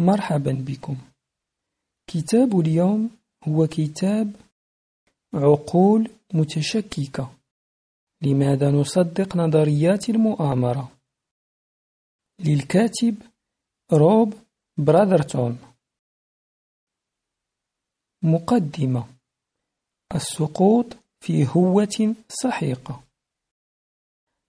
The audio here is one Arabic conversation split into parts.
مرحبا بكم. كتاب اليوم هو كتاب عقول متشككة. لماذا نصدق نظريات المؤامرة؟ للكاتب روب براذرتون. مقدمة السقوط في هوة سحيقة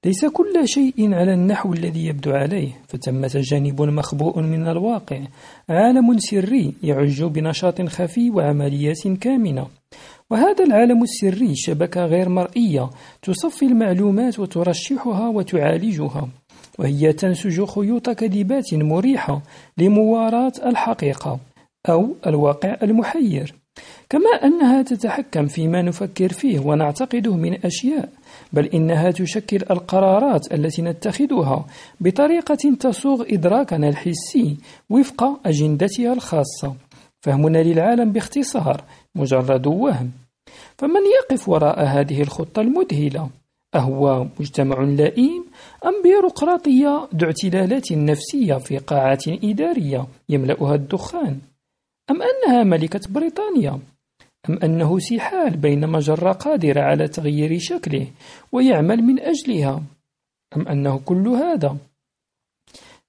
ليس كل شيء على النحو الذي يبدو عليه فثمة جانب مخبوء من الواقع عالم سري يعج بنشاط خفي وعمليات كامنة. وهذا العالم السري شبكة غير مرئية تصفي المعلومات وترشحها وتعالجها وهي تنسج خيوط كذبات مريحة لمواراة الحقيقة أو الواقع المحير. كما أنها تتحكم فيما نفكر فيه ونعتقده من أشياء بل إنها تشكل القرارات التي نتخذها بطريقة تصوغ إدراكنا الحسي وفق أجندتها الخاصة. فهمنا للعالم باختصار مجرد وهم. فمن يقف وراء هذه الخطة المذهلة؟ أهو مجتمع لئيم أم بيروقراطية ذو اعتلالات نفسية في قاعات إدارية يملأها الدخان؟ أم أنها ملكة بريطانيا؟ أم أنه سحال بين مجرة قادرة على تغيير شكله ويعمل من أجلها؟ أم أنه كل هذا؟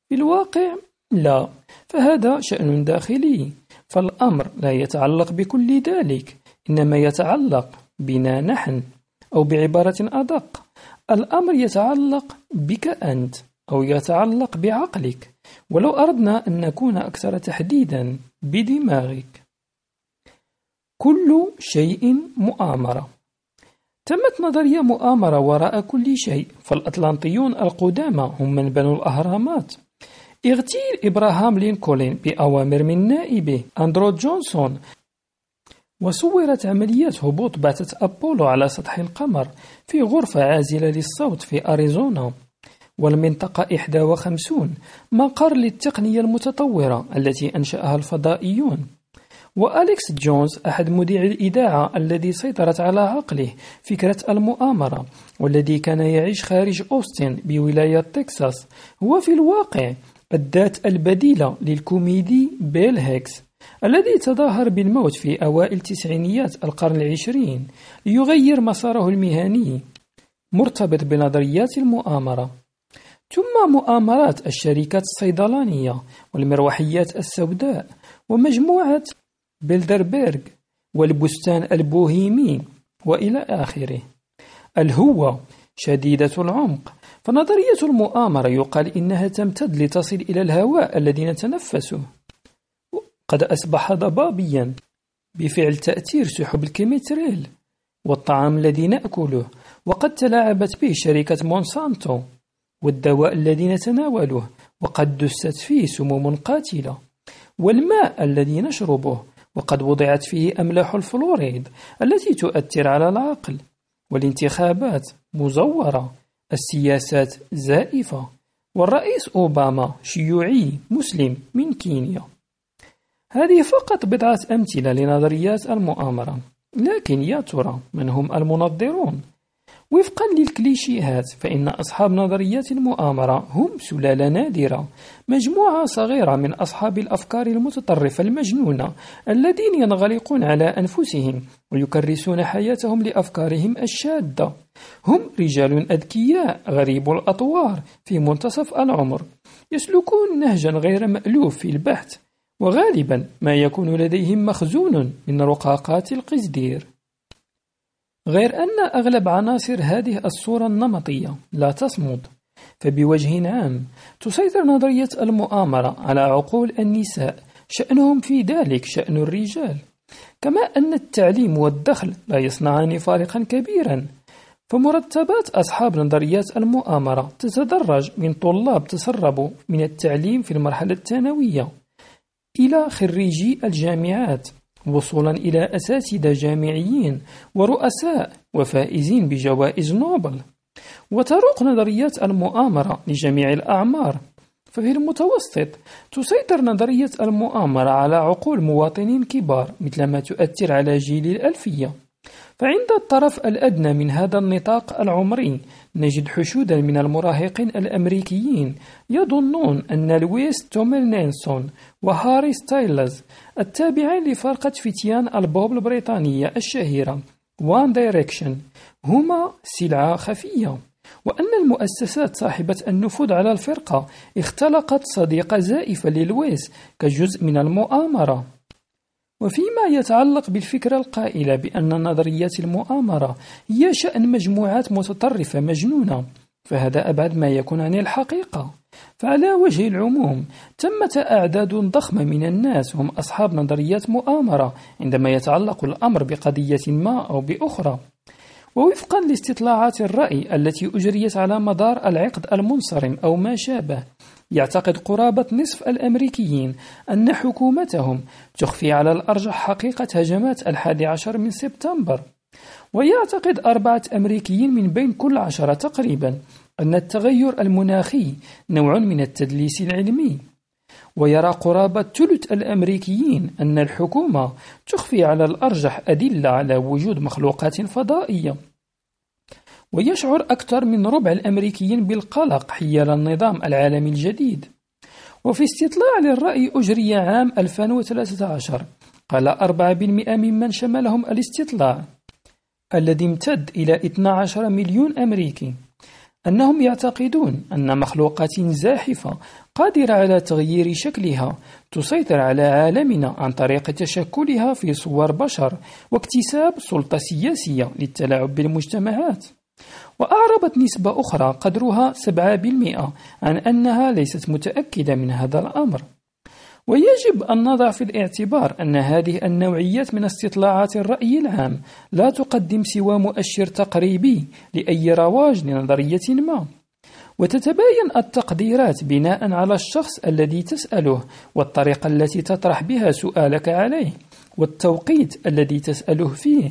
في الواقع لا فهذا شأن داخلي فالأمر لا يتعلق بكل ذلك إنما يتعلق بنا نحن أو بعبارة أدق. الأمر يتعلق بك أنت أو يتعلق بعقلك. ولو أردنا أن نكون أكثر تحديدا بدماغك. كل شيء مؤامرة. ثمة نظرية مؤامرة وراء كل شيء. فالأطلنطيون القدامى هم من بنوا الأهرامات. اغتيل إبراهام لينكولن بأوامر من نائبه أندرو جونسون. وصورت عمليات هبوط بعثة أبولو على سطح القمر في غرفة عازلة للصوت في أريزونا. والمنطقة 51 مقر للتقنية المتطورة التي أنشأها الفضائيون. وأليكس جونز أحد مذيعي الإذاعة الذي سيطرت على عقله فكرة المؤامرة والذي كان يعيش خارج أوستن بولاية تكساس. هو في الواقع الذات البديلة للكوميدي بيل هيكس الذي تظاهر بالموت في أوائل تسعينيات القرن العشرين ليغير مساره المهني مرتبط بنظريات المؤامرة. ثم مؤامرات الشركات الصيدلانية والمروحيات السوداء ومجموعة بيلدربيرغ والبستان البوهيمي وإلى آخره. الهوة شديدة العمق. فنظرية المؤامرة يقال إنها تمتد لتصل إلى الهواء الذي نتنفسه. قد أصبح ضبابيا بفعل تأثير سحب الكيميتريل والطعام الذي نأكله. وقد تلاعبت به شركة مونسانتو والدواء الذي نتناوله وقد دست فيه سموم قاتلة. والماء الذي نشربه وقد وضعت فيه أملاح الفلوريد التي تؤثر على العقل. والانتخابات مزورة السياسات زائفة. والرئيس أوباما شيوعي مسلم من كينيا. هذه فقط بضعة أمثلة لنظريات المؤامرة لكن يا ترى من هم المنظرون؟ وفقا للكليشيهات فإن أصحاب نظريات المؤامرة هم سلالة نادرة. مجموعة صغيرة من أصحاب الأفكار المتطرفة المجنونة الذين ينغلقون على أنفسهم ويكرسون حياتهم لأفكارهم الشاذة هم رجال أذكياء غريب الأطوار في منتصف العمر يسلكون نهجا غير مألوف في البحث وغالبا ما يكون لديهم مخزون من رقاقات القزدير. غير أن أغلب عناصر هذه الصورة النمطية لا تصمد. فبوجه عام تسيطر نظرية المؤامرة على عقول النساء شأنهم في ذلك شأن الرجال. كما أن التعليم والدخل لا يصنعان فارقا كبيرا فمرتبات أصحاب نظريات المؤامرة تتدرج من طلاب تسربوا من التعليم في المرحلة الثانوية إلى خريجي الجامعات. وصولا إلى أساتذة جامعيين ورؤساء وفائزين بجوائز نوبل. وتروق نظريات المؤامرة لجميع الأعمار. ففي المتوسط تسيطر نظرية المؤامرة على عقول مواطنين كبار مثل ما تؤثر على جيل الألفية. فعند الطرف الأدنى من هذا النطاق العمري نجد حشودا من المراهقين الأمريكيين يظنون أن لويس توميلنسون وهاري ستايلز التابعين لفرقة فتيان البوب البريطانية الشهيرة One Direction هما سلعة خفية. وأن المؤسسات صاحبة النفوذ على الفرقة اختلقت صديقة زائفة للويس كجزء من المؤامرة. وفيما يتعلق بالفكرة القائلة بأن نظريات المؤامرة هي شأن مجموعات متطرفة مجنونة فهذا أبعد ما يكون عن الحقيقة. فعلى وجه العموم تمت أعداد ضخمة من الناس هم أصحاب نظريات مؤامرة عندما يتعلق الأمر بقضية ما أو بأخرى. ووفقا لاستطلاعات الرأي التي أجريت على مدار العقد المنصرم أو ما شابه يعتقد قرابة نصف الأمريكيين أن حكومتهم تخفي على الأرجح حقيقة هجمات الحادي عشر من سبتمبر. ويعتقد أربعة أمريكيين من بين كل عشرة تقريبا أن التغير المناخي نوع من التدليس العلمي. ويرى قرابة ثلث الأمريكيين أن الحكومة تخفي على الأرجح أدلة على وجود مخلوقات فضائية. ويشعر أكثر من ربع الأمريكيين بالقلق حيال النظام العالمي الجديد. وفي استطلاع للرأي أجري عام 2013 قال 4% ممن شملهم الاستطلاع الذي امتد إلى 12 مليون أمريكي. أنهم يعتقدون أن مخلوقات زاحفة قادرة على تغيير شكلها تسيطر على عالمنا عن طريق تشكلها في صور بشر واكتساب سلطة سياسية للتلاعب بالمجتمعات. وأعربت نسبة أخرى قدرها 7% عن أنها ليست متأكدة من هذا الأمر. ويجب أن نضع في الاعتبار أن هذه النوعيات من استطلاعات الرأي العام لا تقدم سوى مؤشر تقريبي لأي رواج لنظرية ما. وتتباين التقديرات بناء على الشخص الذي تسأله والطريقة التي تطرح بها سؤالك عليه والتوقيت الذي تسأله فيه.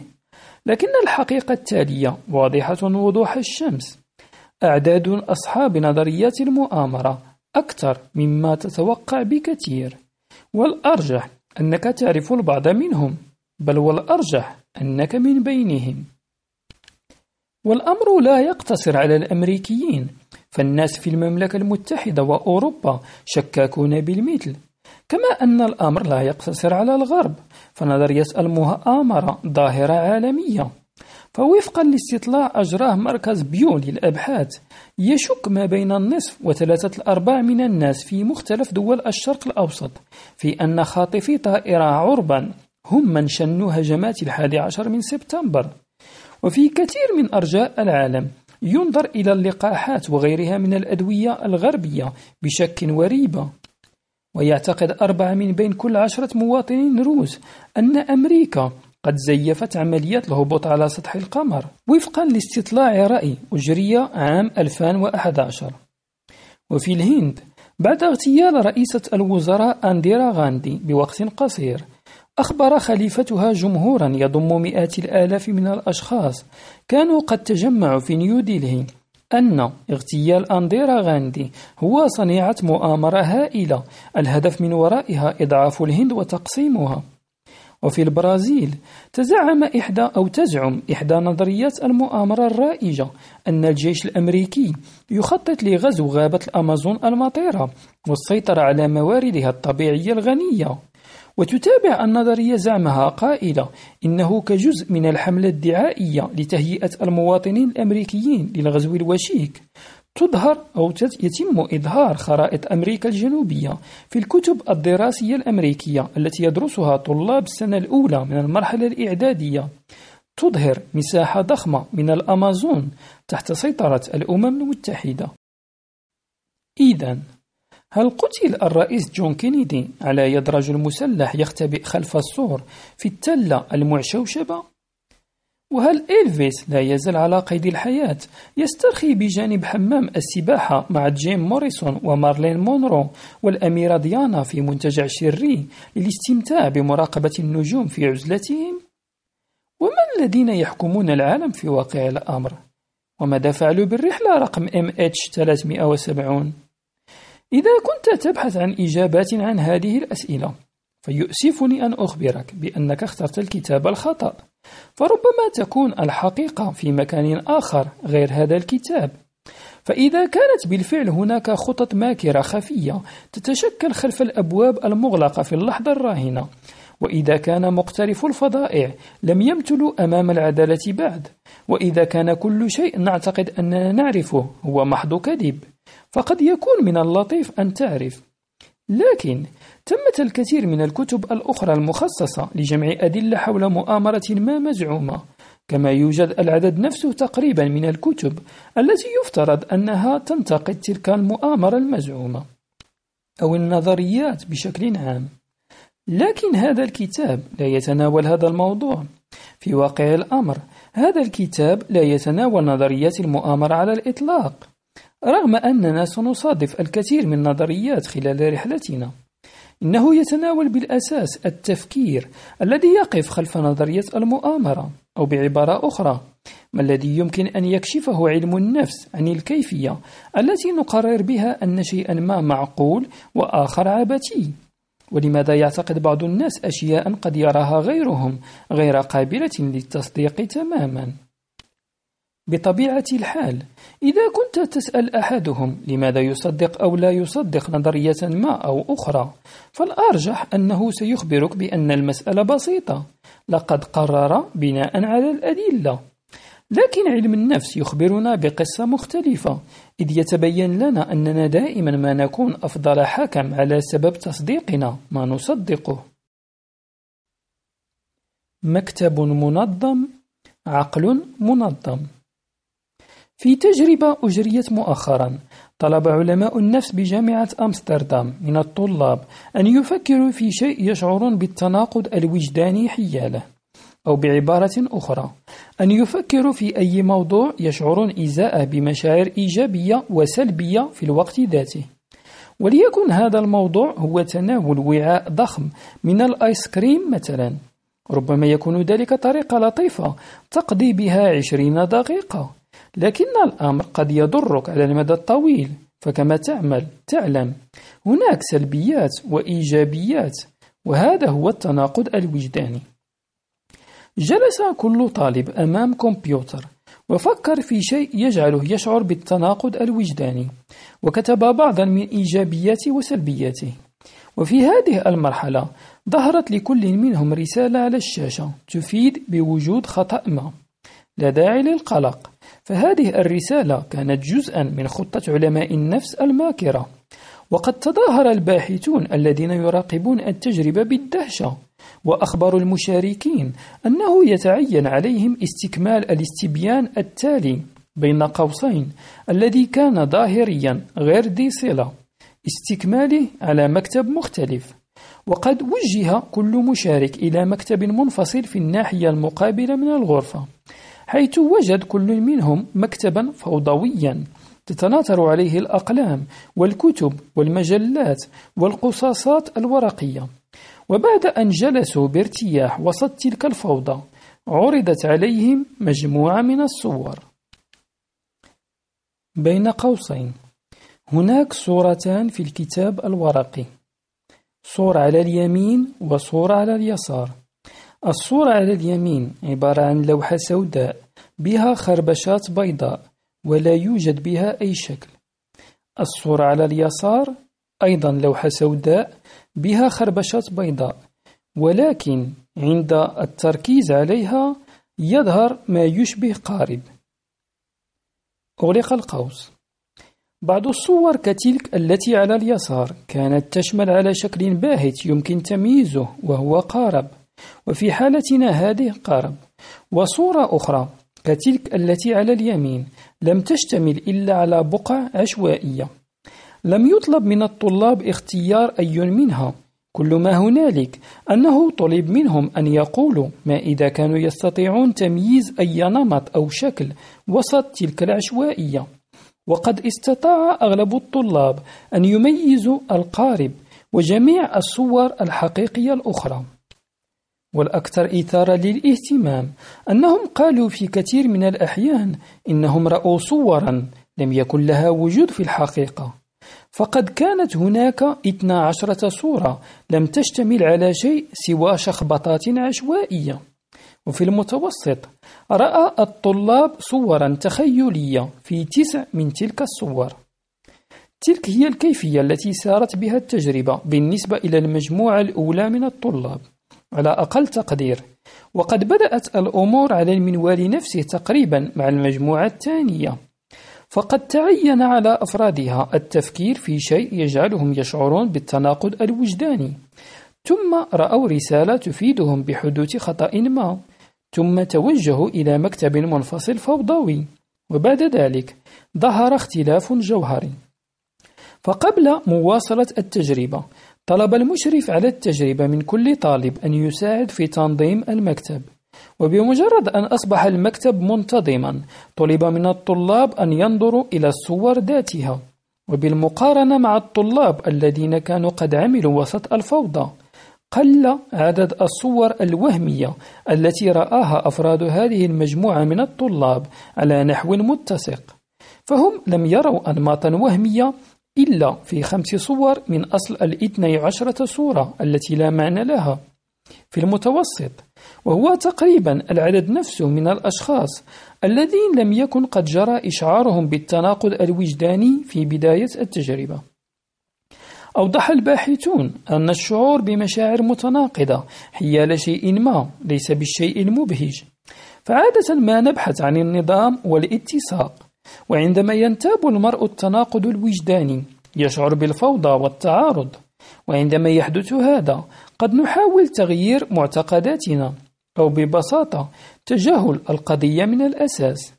لكن الحقيقة التالية واضحة وضوح الشمس. أعداد أصحاب نظريات المؤامرة أكثر مما تتوقع بكثير. والأرجح أنك تعرف البعض منهم بل والأرجح أنك من بينهم. والأمر لا يقتصر على الأمريكيين فالناس في المملكة المتحدة وأوروبا شكاكون بالمثل كما أن الأمر لا يقتصر على الغرب. فنظرية المؤامرة ظاهرة عالمية. فوفقا لاستطلاع أجراه مركز بيو للأبحاث يشك ما بين النصف وثلاثة الأرباع من الناس في مختلف دول الشرق الأوسط في أن خاطفي طائرة عربا هم من شنوا هجمات الحادي عشر من سبتمبر. وفي كثير من أرجاء العالم ينظر إلى اللقاحات وغيرها من الأدوية الغربية بشك وريبة. ويعتقد أربعة من بين كل عشرة مواطنين روس أن أمريكا قد زيفت عمليات الهبوط على سطح القمر وفقا لاستطلاع رأي أجري عام 2011 وفي الهند بعد اغتيال رئيسة الوزراء أنديرا غاندي بوقت قصير أخبر خليفتها جمهورا يضم مئات الآلاف من الأشخاص كانوا قد تجمعوا في نيودلهي أن اغتيال أنديرا غاندي هو صنيعة مؤامرة هائلة. الهدف من ورائها إضعاف الهند وتقسيمها. وفي البرازيل تزعم إحدى أو تزعم إحدى نظريات المؤامرة الرائجة أن الجيش الأمريكي يخطط لغزو غابة الأمازون المطيرة والسيطرة على مواردها الطبيعية الغنية. وتتابع النظرية زعمها قائلة إنه كجزء من الحملة الدعائية لتهيئة المواطنين الأمريكيين للغزو الوشيك تظهر أو يتم إظهار خرائط أمريكا الجنوبية في الكتب الدراسية الأمريكية التي يدرسها طلاب السنة الأولى من المرحلة الإعدادية. تظهر مساحة ضخمة من الأمازون تحت سيطرة الأمم المتحدة. إذا هل قتل الرئيس جون كينيدي على يد رجل مسلح يختبئ خلف السور في التلة المعشوشبة؟ وهل إلفيس لا يزال على قيد الحياة يسترخي بجانب حمام السباحة مع جيم موريسون ومارلين مونرو والأميرة ديانا في منتجع شري للاستمتاع بمراقبة النجوم في عزلتهم؟ ومن الذين يحكمون العالم في واقع الأمر؟ وماذا فعلوا بالرحلة رقم MH370؟ إذا كنت تبحث عن إجابات عن هذه الأسئلة فيؤسفني أن أخبرك بأنك اخترت الكتاب الخطأ. فربما تكون الحقيقة في مكان آخر غير هذا الكتاب. فإذا كانت بالفعل هناك خطط ماكرة خفية تتشكل خلف الأبواب المغلقة في اللحظة الراهنة. وإذا كان مقترف الفضائع لم يمتلوا أمام العدالة بعد. وإذا كان كل شيء نعتقد أننا نعرفه هو محض كذب. فقد يكون من اللطيف أن تعرف. لكن تمت الكثير من الكتب الأخرى المخصصة لجمع أدلة حول مؤامرة ما مزعومة كما يوجد العدد نفسه تقريبا من الكتب التي يفترض أنها تنتقد تلك المؤامرة المزعومة أو النظريات بشكل عام. لكن هذا الكتاب لا يتناول هذا الموضوع. في واقع الأمر هذا الكتاب لا يتناول نظريات المؤامرة على الإطلاق. رغم أننا سنصادف الكثير من النظريات خلال رحلتنا إنه يتناول بالأساس التفكير الذي يقف خلف نظرية المؤامرة أو بعبارة أخرى. ما الذي يمكن أن يكشفه علم النفس عن الكيفية التي نقرر بها أن شيئا ما معقول وآخر عبثي؟ ولماذا يعتقد بعض الناس أشياء قد يراها غيرهم غير قابلة للتصديق تماما؟ بطبيعة الحال. إذا كنت تسأل أحدهم لماذا يصدق أو لا يصدق نظرية ما أو أخرى فالأرجح أنه سيخبرك بأن المسألة بسيطة. لقد قرر بناء على الأدلة. لكن علم النفس يخبرنا بقصة مختلفة إذ يتبين لنا أننا دائما ما نكون أفضل حكم على سبب تصديقنا ما نصدقه. مكتب منظم عقل منظم. في تجربة أجريت مؤخرا. طلب علماء النفس بجامعة أمستردام من الطلاب أن يفكروا في شيء يشعرون بالتناقض الوجداني حيالة أو بعبارة أخرى أن يفكروا في أي موضوع يشعرون إزاءه بمشاعر إيجابية وسلبية في الوقت ذاته. وليكن هذا الموضوع هو تناول وعاء ضخم من الآيس كريم مثلا. ربما يكون ذلك طريقة لطيفة تقضي بها عشرين دقيقة. لكن الأمر قد يضرك على المدى الطويل فكما تعمل تعلم. هناك سلبيات وإيجابيات وهذا هو التناقض الوجداني. جلس كل طالب أمام كمبيوتر وفكر في شيء يجعله يشعر بالتناقض الوجداني وكتب بعضا من إيجابياته وسلبياته. وفي هذه المرحلة ظهرت لكل منهم رسالة على الشاشة تفيد بوجود خطأ ما لا داعي للقلق. فهذه الرسالة كانت جزءا من خطة علماء النفس الماكرة. وقد تظاهر الباحثون الذين يراقبون التجربة بالدهشة. وأخبروا المشاركين أنه يتعين عليهم استكمال الاستبيان التالي بين قوسين الذي كان ظاهريا غير ذي صلة استكماله على مكتب مختلف. وقد وجه كل مشارك إلى مكتب منفصل في الناحية المقابلة من الغرفة. حيث وجد كل منهم مكتبا فوضويا تتناثر عليه الأقلام والكتب والمجلات والقصاصات الورقية. وبعد أن جلسوا بارتياح وسط تلك الفوضى عرضت عليهم مجموعة من الصور. بين قوسين هناك صورتان في الكتاب الورقي صورة على اليمين وصورة على اليسار. الصورة على اليمين عبارة عن لوحة سوداء بها خربشات بيضاء ولا يوجد بها أي شكل. الصورة على اليسار أيضا لوحة سوداء بها خربشات بيضاء ولكن عند التركيز عليها يظهر ما يشبه قارب. أغلق القوس. بعض الصور كتلك التي على اليسار كانت تشمل على شكل باهت يمكن تمييزه وهو قارب وفي حالتنا هذه قارب وصورة أخرى كتلك التي على اليمين لم تشتمل إلا على بقع عشوائية. لم يطلب من الطلاب اختيار أي منها. كل ما هنالك أنه طلب منهم أن يقولوا ما إذا كانوا يستطيعون تمييز أي نمط أو شكل وسط تلك العشوائية. وقد استطاع أغلب الطلاب أن يميزوا القارب وجميع الصور الحقيقية الأخرى. والأكثر إثارة للاهتمام. أنهم قالوا في كثير من الأحيان إنهم رأوا صورا لم يكن لها وجود في الحقيقة. فقد كانت هناك 12 صورة لم تشتمل على شيء سوى شخبطات عشوائية. وفي المتوسط رأى الطلاب صورا تخيلية في تسع من تلك الصور. تلك هي الكيفية التي سارت بها التجربة بالنسبة إلى المجموعة الأولى من الطلاب. على أقل تقدير. وقد بدأت الأمور على المنوال نفسه تقريبا مع المجموعة الثانية. فقد تعين على أفرادها التفكير في شيء يجعلهم يشعرون بالتناقض الوجداني. ثم رأوا رسالة تفيدهم بحدوث خطأ ما. ثم توجهوا إلى مكتب منفصل فوضوي. وبعد ذلك ظهر اختلاف جوهري. فقبل مواصلة التجربة طلب المشرف على التجربة من كل طالب أن يساعد في تنظيم المكتب وبمجرد أن أصبح المكتب منتظما طلب من الطلاب أن ينظروا إلى الصور ذاتها وبالمقارنة مع الطلاب الذين كانوا قد عملوا وسط الفوضى قل عدد الصور الوهمية التي رآها أفراد هذه المجموعة من الطلاب على نحو متسق فهم لم يروا أنماطا وهمية إلا في خمس صور من أصل الاثني عشرة صورة التي لا معنى لها. في المتوسط وهو تقريبا العدد نفسه من الأشخاص الذين لم يكن قد جرى إشعارهم بالتناقض الوجداني في بداية التجربة. أوضح الباحثون أن الشعور بمشاعر متناقضة حيال شيء ما ليس بالشيء المبهج. فعادة ما نبحث عن النظام والاتساق. وعندما ينتاب المرء التناقض الوجداني يشعر بالفوضى والتعارض. وعندما يحدث هذا قد نحاول تغيير معتقداتنا أو ببساطة تجاهل القضية من الأساس.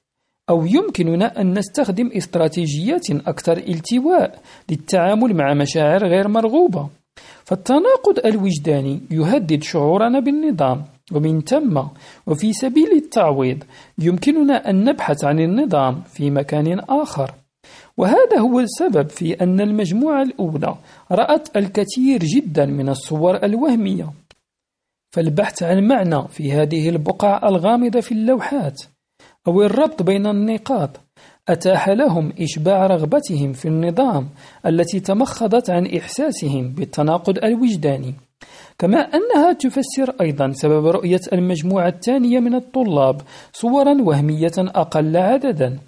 أو يمكننا أن نستخدم استراتيجيات أكثر التواء للتعامل مع مشاعر غير مرغوبة. فالتناقض الوجداني يهدد شعورنا بالنظام ومن ثم وفي سبيل التعويض يمكننا أن نبحث عن النظام في مكان آخر. وهذا هو السبب في أن المجموعة الأولى رأت الكثير جدا من الصور الوهمية. فالبحث عن معنى في هذه البقع الغامضة في اللوحات أو الربط بين النقاط أتاح لهم إشباع رغبتهم في النظام التي تمخضت عن إحساسهم بالتناقض الوجداني. كما أنها تفسر أيضا سبب رؤية المجموعة الثانية من الطلاب صورا وهمية أقل عددا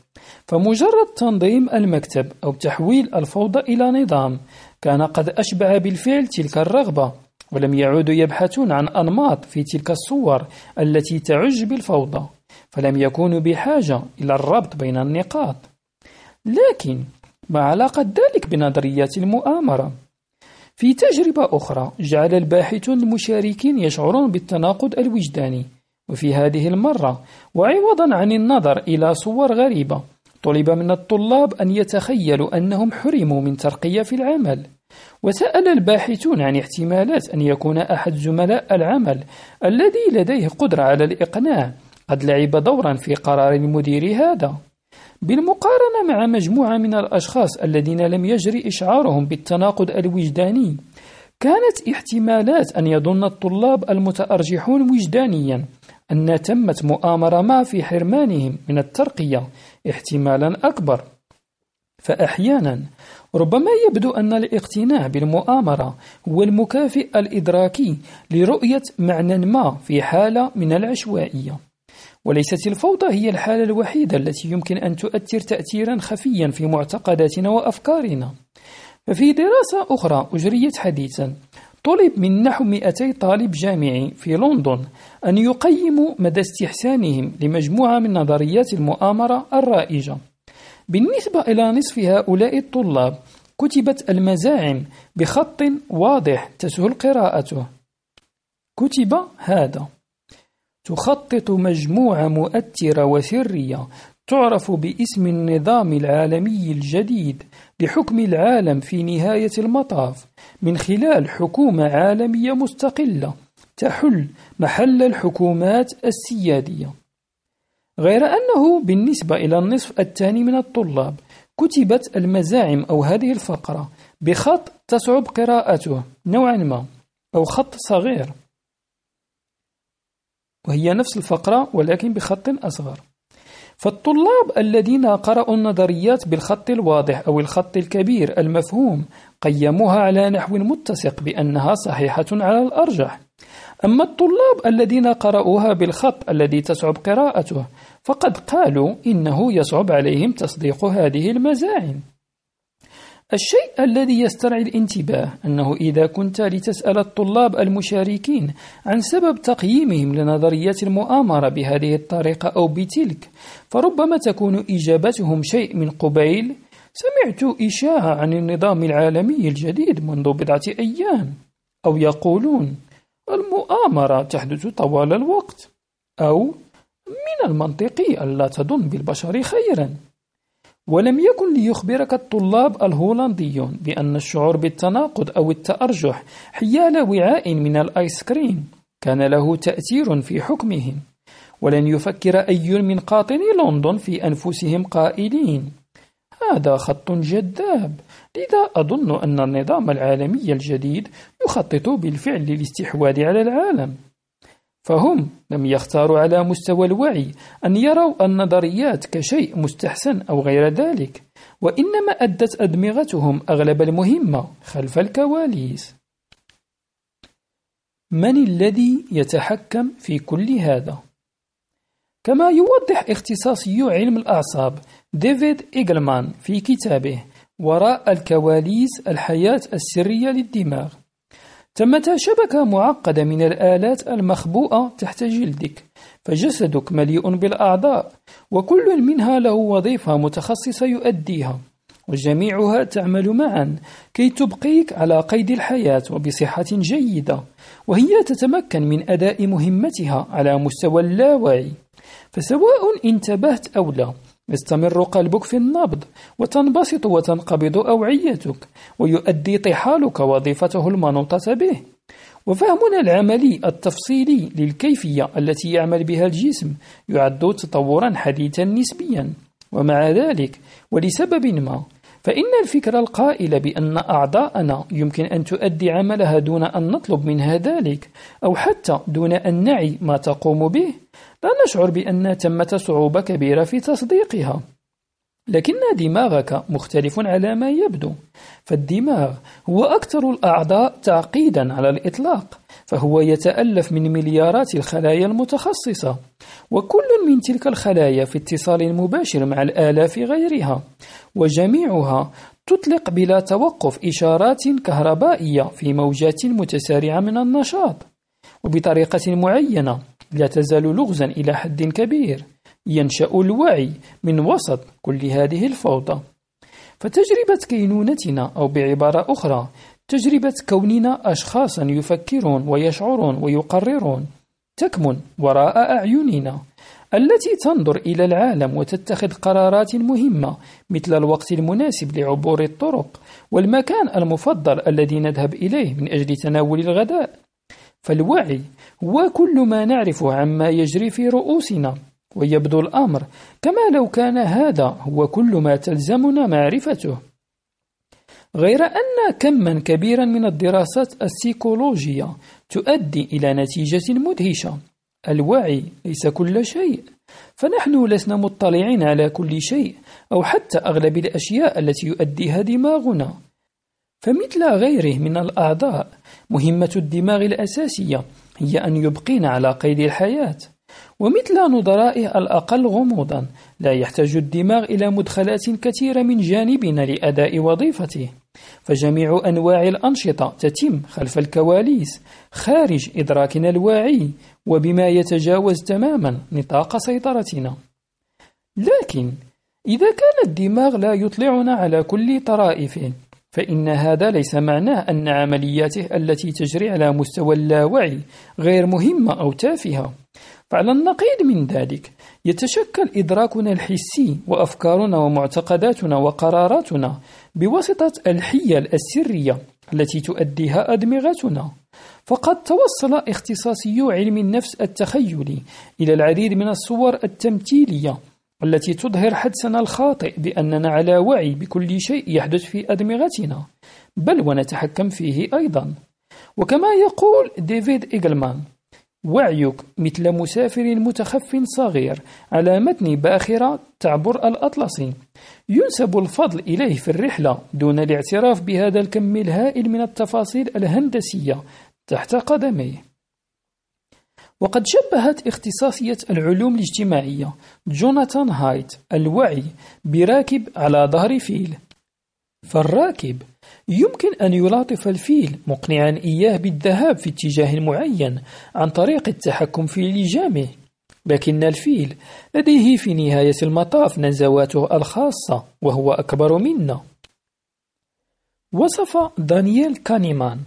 فمجرد تنظيم المكتب أو تحويل الفوضى إلى نظام كان قد أشبع بالفعل تلك الرغبة ولم يعودوا يبحثون عن أنماط في تلك الصور التي تعج بالفوضى فلم يكونوا بحاجة إلى الربط بين النقاط لكن ما علاقة ذلك بنظريات المؤامرة؟ في تجربة أخرى جعل الباحثون المشاركين يشعرون بالتناقض الوجداني وفي هذه المرة وعوضا عن النظر إلى صور غريبة طلب من الطلاب أن يتخيلوا أنهم حرموا من ترقية في العمل. وسأل الباحثون عن احتمالات أن يكون أحد زملاء العمل الذي لديه قدرة على الإقناع قد لعب دورا في قرار المدير هذا. بالمقارنة مع مجموعة من الأشخاص الذين لم يجري إشعارهم بالتناقض الوجداني كانت احتمالات أن يظن الطلاب المتأرجحون وجدانيا أن تمت مؤامرة ما في حرمانهم من الترقية احتمالا أكبر. فأحيانا ربما يبدو أن الاقتناع بالمؤامرة هو المكافئ الإدراكي لرؤية معنى ما في حالة من العشوائية. وليست الفوضى هي الحالة الوحيدة التي يمكن أن تؤثر تأثيرا خفيا في معتقداتنا وأفكارنا. ففي دراسة أخرى أجريت حديثا طلب من نحو 200 طالب جامعي في لندن أن يقيموا مدى استحسانهم لمجموعة من نظريات المؤامرة الرائجة. بالنسبة إلى نصف هؤلاء الطلاب كتبت المزاعم بخط واضح تسهل قراءته. كتب هذا تخطط مجموعة مؤثرة وسرية تعرف باسم النظام العالمي الجديد لحكم العالم في نهاية المطاف من خلال حكومة عالمية مستقلة تحل محل الحكومات السيادية. غير أنه بالنسبة إلى النصف الثاني من الطلاب كتبت المزاعم أو هذه الفقرة بخط تصعب قراءته نوعا ما أو خط صغير. وهي نفس الفقرة ولكن بخط أصغر. فالطلاب الذين قرأوا النظريات بالخط الواضح أو الخط الكبير المفهوم قيموها على نحو متسق بأنها صحيحة على الأرجح. أما الطلاب الذين قرأوها بالخط الذي تصعب قراءته فقد قالوا إنه يصعب عليهم تصديق هذه المزاعم الشيء الذي يسترعي الانتباه أنه إذا كنت لتسأل الطلاب المشاركين عن سبب تقييمهم لنظريات المؤامرة بهذه الطريقة أو بتلك فربما تكون إجابتهم شيء من قبيل سمعت إشاعة عن النظام العالمي الجديد منذ بضعة أيام أو يقولون المؤامرة تحدث طوال الوقت أو من المنطقي ألا تظن بالبشر خيرا ولم يكن ليخبرك الطلاب الهولنديون بأن الشعور بالتناقض أو التأرجح حيال وعاء من الآيس كريم. كان له تأثير في حكمهم ولن يفكر أي من قاطني لندن في أنفسهم قائلين هذا خط جذاب. لذا أظن أن النظام العالمي الجديد يخطط بالفعل للاستحواذ على العالم. فهم لم يختاروا على مستوى الوعي أن يروا النظريات كشيء مستحسن أو غير ذلك وإنما أدت أدمغتهم أغلب المهمة خلف الكواليس من الذي يتحكم في كل هذا؟ كما يوضح اختصاصي علم الأعصاب ديفيد إيجلمان في كتابه وراء الكواليس الحياة السرية للدماغ ثمة شبكة معقدة من الآلات المخبوءة تحت جلدك فجسدك مليء بالأعضاء وكل منها له وظيفة متخصصة يؤديها وجميعها تعمل معا كي تبقيك على قيد الحياة وبصحة جيدة وهي تتمكن من أداء مهمتها على مستوى اللاوعي. فسواء انتبهت أو لا يستمر قلبك في النبض وتنبسط وتنقبض أوعيتك ويؤدي طحالك وظيفته المنوطة به. وفهمنا العملي التفصيلي للكيفية التي يعمل بها الجسم يعد تطورا حديثا نسبيا. ومع ذلك ولسبب ما فإن الفكرة القائلة بأن أعضاءنا يمكن أن تؤدي عملها دون أن نطلب منها ذلك أو حتى دون أن نعي ما تقوم به لا نشعر بأن تمة صعوبة كبيرة في تصديقها. لكن دماغك مختلف على ما يبدو. فالدماغ هو أكثر الأعضاء تعقيدا على الإطلاق فهو يتألف من مليارات الخلايا المتخصصة. وكل من تلك الخلايا في اتصال مباشر مع الآلاف غيرها. وجميعها تطلق بلا توقف إشارات كهربائية في موجات متسارعة من النشاط. وبطريقة معينة لا تزال لغزا إلى حد كبير. ينشأ الوعي من وسط كل هذه الفوضى. فتجربة كينونتنا أو بعبارة أخرى تجربة كوننا أشخاصا يفكرون ويشعرون ويقررون. تكمن وراء أعيننا التي تنظر إلى العالم وتتخذ قرارات مهمة مثل الوقت المناسب لعبور الطرق والمكان المفضل الذي نذهب إليه من أجل تناول الغداء. فالوعي هو كل ما نعرفه عما يجري في رؤوسنا ويبدو الأمر كما لو كان هذا هو كل ما تلزمنا معرفته. غير أن كما كبيرا من الدراسات السيكولوجية تؤدي إلى نتيجة مدهشة. الوعي ليس كل شيء. فنحن لسنا مطلعين على كل شيء أو حتى أغلب الأشياء التي يؤديها دماغنا. فمثل غيره من الأعضاء مهمة الدماغ الأساسية هي أن يبقين على قيد الحياة. ومثل نظرائه الأقل غموضا لا يحتاج الدماغ إلى مدخلات كثيرة من جانبنا لأداء وظيفته. فجميع أنواع الأنشطة تتم خلف الكواليس خارج إدراكنا الواعي وبما يتجاوز تماما نطاق سيطرتنا. لكن إذا كان الدماغ لا يطلعنا على كل طرائفه فإن هذا ليس معناه أن عملياته التي تجري على مستوى اللاوعي غير مهمة أو تافهة. فعلى النقيض من ذلك يتشكل إدراكنا الحسي وأفكارنا ومعتقداتنا وقراراتنا بواسطة الحيل السرية التي تؤديها أدمغتنا. فقد توصل اختصاصي علم النفس التخيلي إلى العديد من الصور التمثيلية التي تظهر حدسنا الخاطئ بأننا على وعي بكل شيء يحدث في أدمغتنا بل ونتحكم فيه أيضا. وكما يقول ديفيد إيجلمان وعيك مثل مسافر متخف صغير على متن باخرة تعبر الأطلسي ينسب الفضل إليه في الرحلة دون الاعتراف بهذا الكم الهائل من التفاصيل الهندسية تحت قدميه. وقد شبهت اختصاصية العلوم الاجتماعية جوناثان هايت الوعي براكب على ظهر فيل. فالراكب يمكن أن يلاطف الفيل مقنعا إياه بالذهاب في اتجاه معين عن طريق التحكم في لجامه لكن الفيل لديه في نهاية المطاف نزواته الخاصة وهو أكبر منا. وصف دانييل كانيمان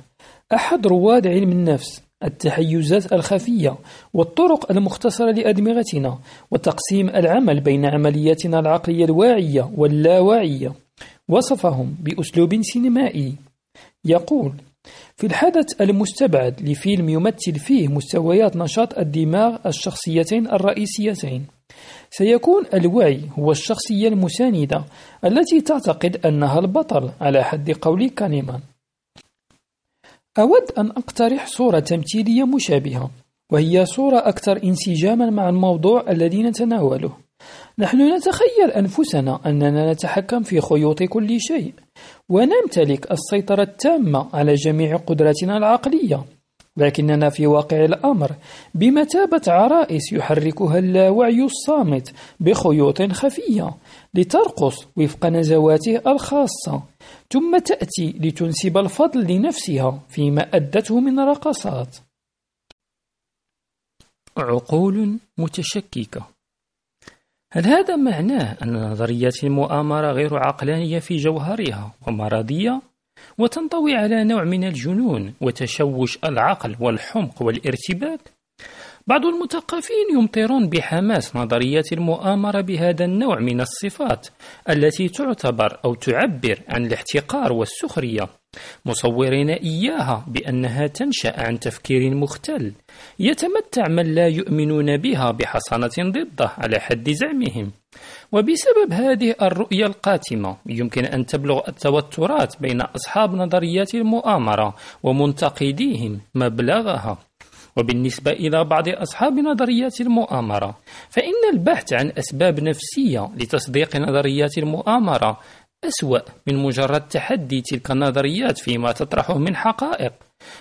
أحد رواد علم النفس التحيزات الخفية والطرق المختصرة لأدمغتنا وتقسيم العمل بين عملياتنا العقلية الواعية واللاواعية. وصفهم بأسلوب سينمائي. يقول في الحدث المستبعد لفيلم يمثل فيه مستويات نشاط الدماغ الشخصيتين الرئيسيتين سيكون الوعي هو الشخصية المساندة التي تعتقد أنها البطل على حد قول كانيمان. أود أن أقترح صورة تمثيلية مشابهة وهي صورة أكثر انسجاما مع الموضوع الذي نتناوله. نحن نتخيل أنفسنا أننا نتحكم في خيوط كل شيء ونمتلك السيطرة التامة على جميع قدراتنا العقلية. لكننا في واقع الأمر بمثابة عرائس يحركها اللاوعي الصامت بخيوط خفية. لترقص وفق نزواته الخاصة ثم تأتي لتنسب الفضل لنفسها فيما أدته من رقصات. عقول متشككة. هل هذا معناه أن نظريات المؤامرة غير عقلانية في جوهرها ومرضية؟ وتنطوي على نوع من الجنون وتشوش العقل والحمق والارتباك؟ بعض المثقفين يمطرون بحماس نظريات المؤامرة بهذا النوع من الصفات التي تعتبر أو تعبر عن الاحتقار والسخرية. مصورين إياها بأنها تنشأ عن تفكير مختل يتمتع من لا يؤمنون بها بحصانة ضده على حد زعمهم. وبسبب هذه الرؤية القاتمة يمكن أن تبلغ التوترات بين أصحاب نظريات المؤامرة ومنتقديهم مبلغها. وبالنسبة إلى بعض أصحاب نظريات المؤامرة فإن البحث عن أسباب نفسية لتصديق نظريات المؤامرة أسوأ من مجرد تحدي تلك النظريات فيما تطرحه من حقائق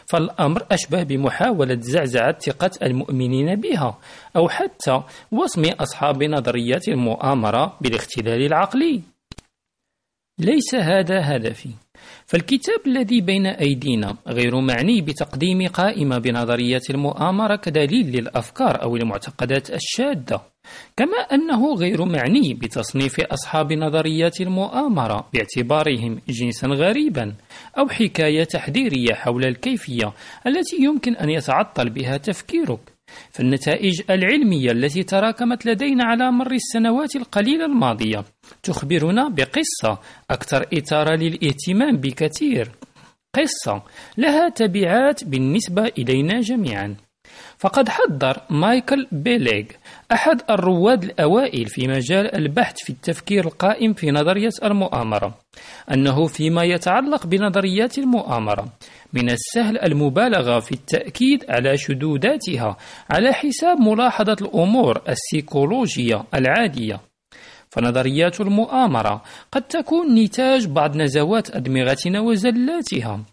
فالأمر أشبه بمحاولة زعزعة ثقة المؤمنين بها أو حتى وصم أصحاب نظريات المؤامرة بالاختلال العقلي. ليس هذا هدفي. فالكتاب الذي بين أيدينا غير معني بتقديم قائمة بنظريات المؤامرة كدليل للأفكار أو المعتقدات الشاذة كما أنه غير معني بتصنيف أصحاب نظريات المؤامرة باعتبارهم جنسا غريبا أو حكاية تحذيرية حول الكيفية التي يمكن أن يتعطل بها تفكيرك. فالنتائج العلمية التي تراكمت لدينا على مر السنوات القليلة الماضية تخبرنا بقصة أكثر إثارة للإهتمام بكثير. قصة لها تبعات بالنسبة إلينا جميعا. فقد حذر مايكل بيليغ أحد الرواد الأوائل في مجال البحث في التفكير القائم في نظرية المؤامرة أنه فيما يتعلق بنظريات المؤامرة من السهل المبالغة في التأكيد على شذوذاتها على حساب ملاحظة الأمور السيكولوجية العادية. فنظريات المؤامرة قد تكون نتاج بعض نزوات أدمغتنا وزلاتها.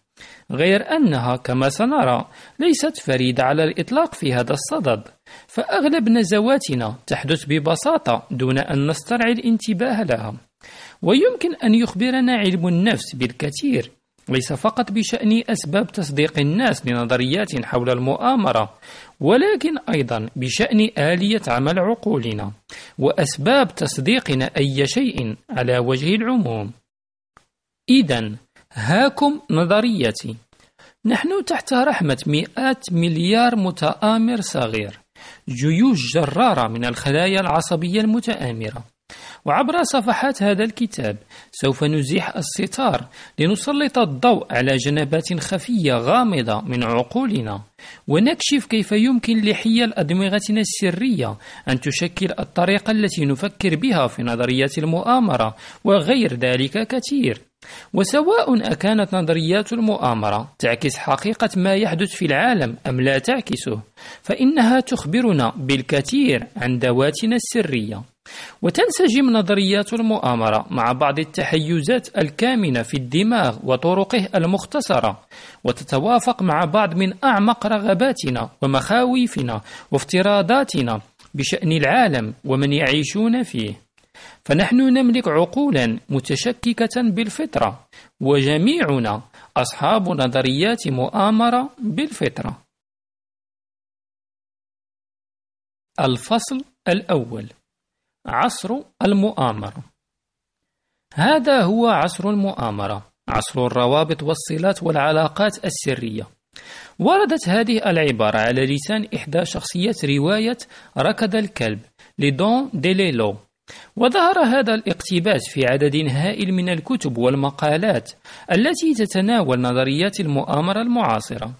غير أنها كما سنرى ليست فريدة على الإطلاق في هذا الصدد. فأغلب نزواتنا تحدث ببساطة دون أن نسترعي الانتباه لها. ويمكن أن يخبرنا علم النفس بالكثير ليس فقط بشأن أسباب تصديق الناس لنظريات حول المؤامرة ولكن أيضا بشأن آلية عمل عقولنا وأسباب تصديقنا أي شيء على وجه العموم. إذا هاكم نظريتي. نحن تحت رحمة مئات مليار متآمر صغير. جيوش جرارة من الخلايا العصبية المتآمرة. وعبر صفحات هذا الكتاب سوف نزيح الستار لنسلط الضوء على جنبات خفية غامضة من عقولنا. ونكشف كيف يمكن لحيل أدمغتنا السرية أن تشكل الطريقة التي نفكر بها في نظريات المؤامرة وغير ذلك كثير. وسواء أكانت نظريات المؤامرة تعكس حقيقة ما يحدث في العالم أم لا تعكسه فإنها تخبرنا بالكثير عن ذواتنا السرية. وتنسجم نظريات المؤامرة مع بعض التحيزات الكامنة في الدماغ وطرقه المختصرة وتتوافق مع بعض من أعمق رغباتنا ومخاوفنا وافتراضاتنا بشأن العالم ومن يعيشون فيه. فنحن نملك عقولا متشككة بالفطرة وجميعنا أصحاب نظريات مؤامرة بالفطرة. الفصل الأول عصر المؤامرة. هذا هو عصر المؤامرة عصر الروابط والصلات والعلاقات السرية. وردت هذه العبارة على لسان إحدى شخصيات رواية ركض الكلب لدون ديليلو. وظهر هذا الاقتباس في عدد هائل من الكتب والمقالات التي تتناول نظريات المؤامرة المعاصرة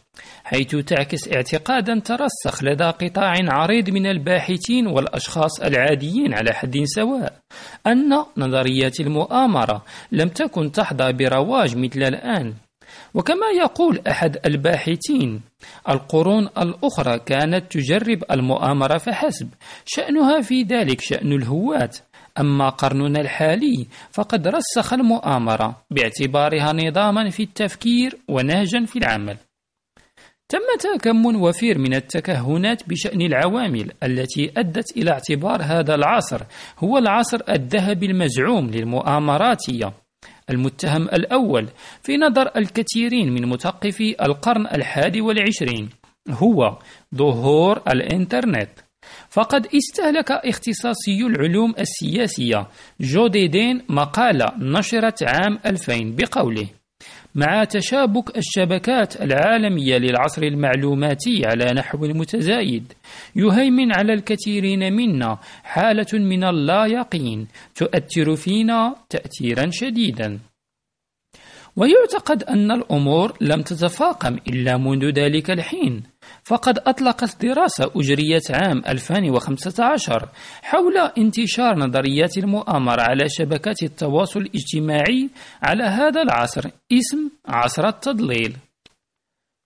حيث تعكس اعتقادا ترسخ لدى قطاع عريض من الباحثين والأشخاص العاديين على حد سواء أن نظريات المؤامرة لم تكن تحظى برواج مثل الآن. وكما يقول أحد الباحثين القرون الأخرى كانت تجرب المؤامرة فحسب شأنها في ذلك شأن الهواة. أما قرننا الحالي فقد رسخ المؤامرة باعتبارها نظاما في التفكير ونهجا في العمل. تم كم وفير من التكهنات بشأن العوامل التي أدت إلى اعتبار هذا العصر هو العصر الذهبي المزعوم للمؤامراتية. المتهم الأول في نظر الكثيرين من مثقفي القرن الحادي والعشرين هو ظهور الإنترنت. فقد استهلك اختصاصي العلوم السياسية جو ديدين مقالة نشرت عام 2000 بقوله. مع تشابك الشبكات العالمية للعصر المعلوماتي على نحو متزايد يهيمن على الكثيرين منا حالة من اللا يقين تؤثر فينا تأثيرا شديدا. ويعتقد أن الأمور لم تتفاقم إلا منذ ذلك الحين. فقد أطلقت دراسة أجريت عام 2015 حول انتشار نظريات المؤامرة على شبكات التواصل الاجتماعي على هذا العصر اسم عصر التضليل.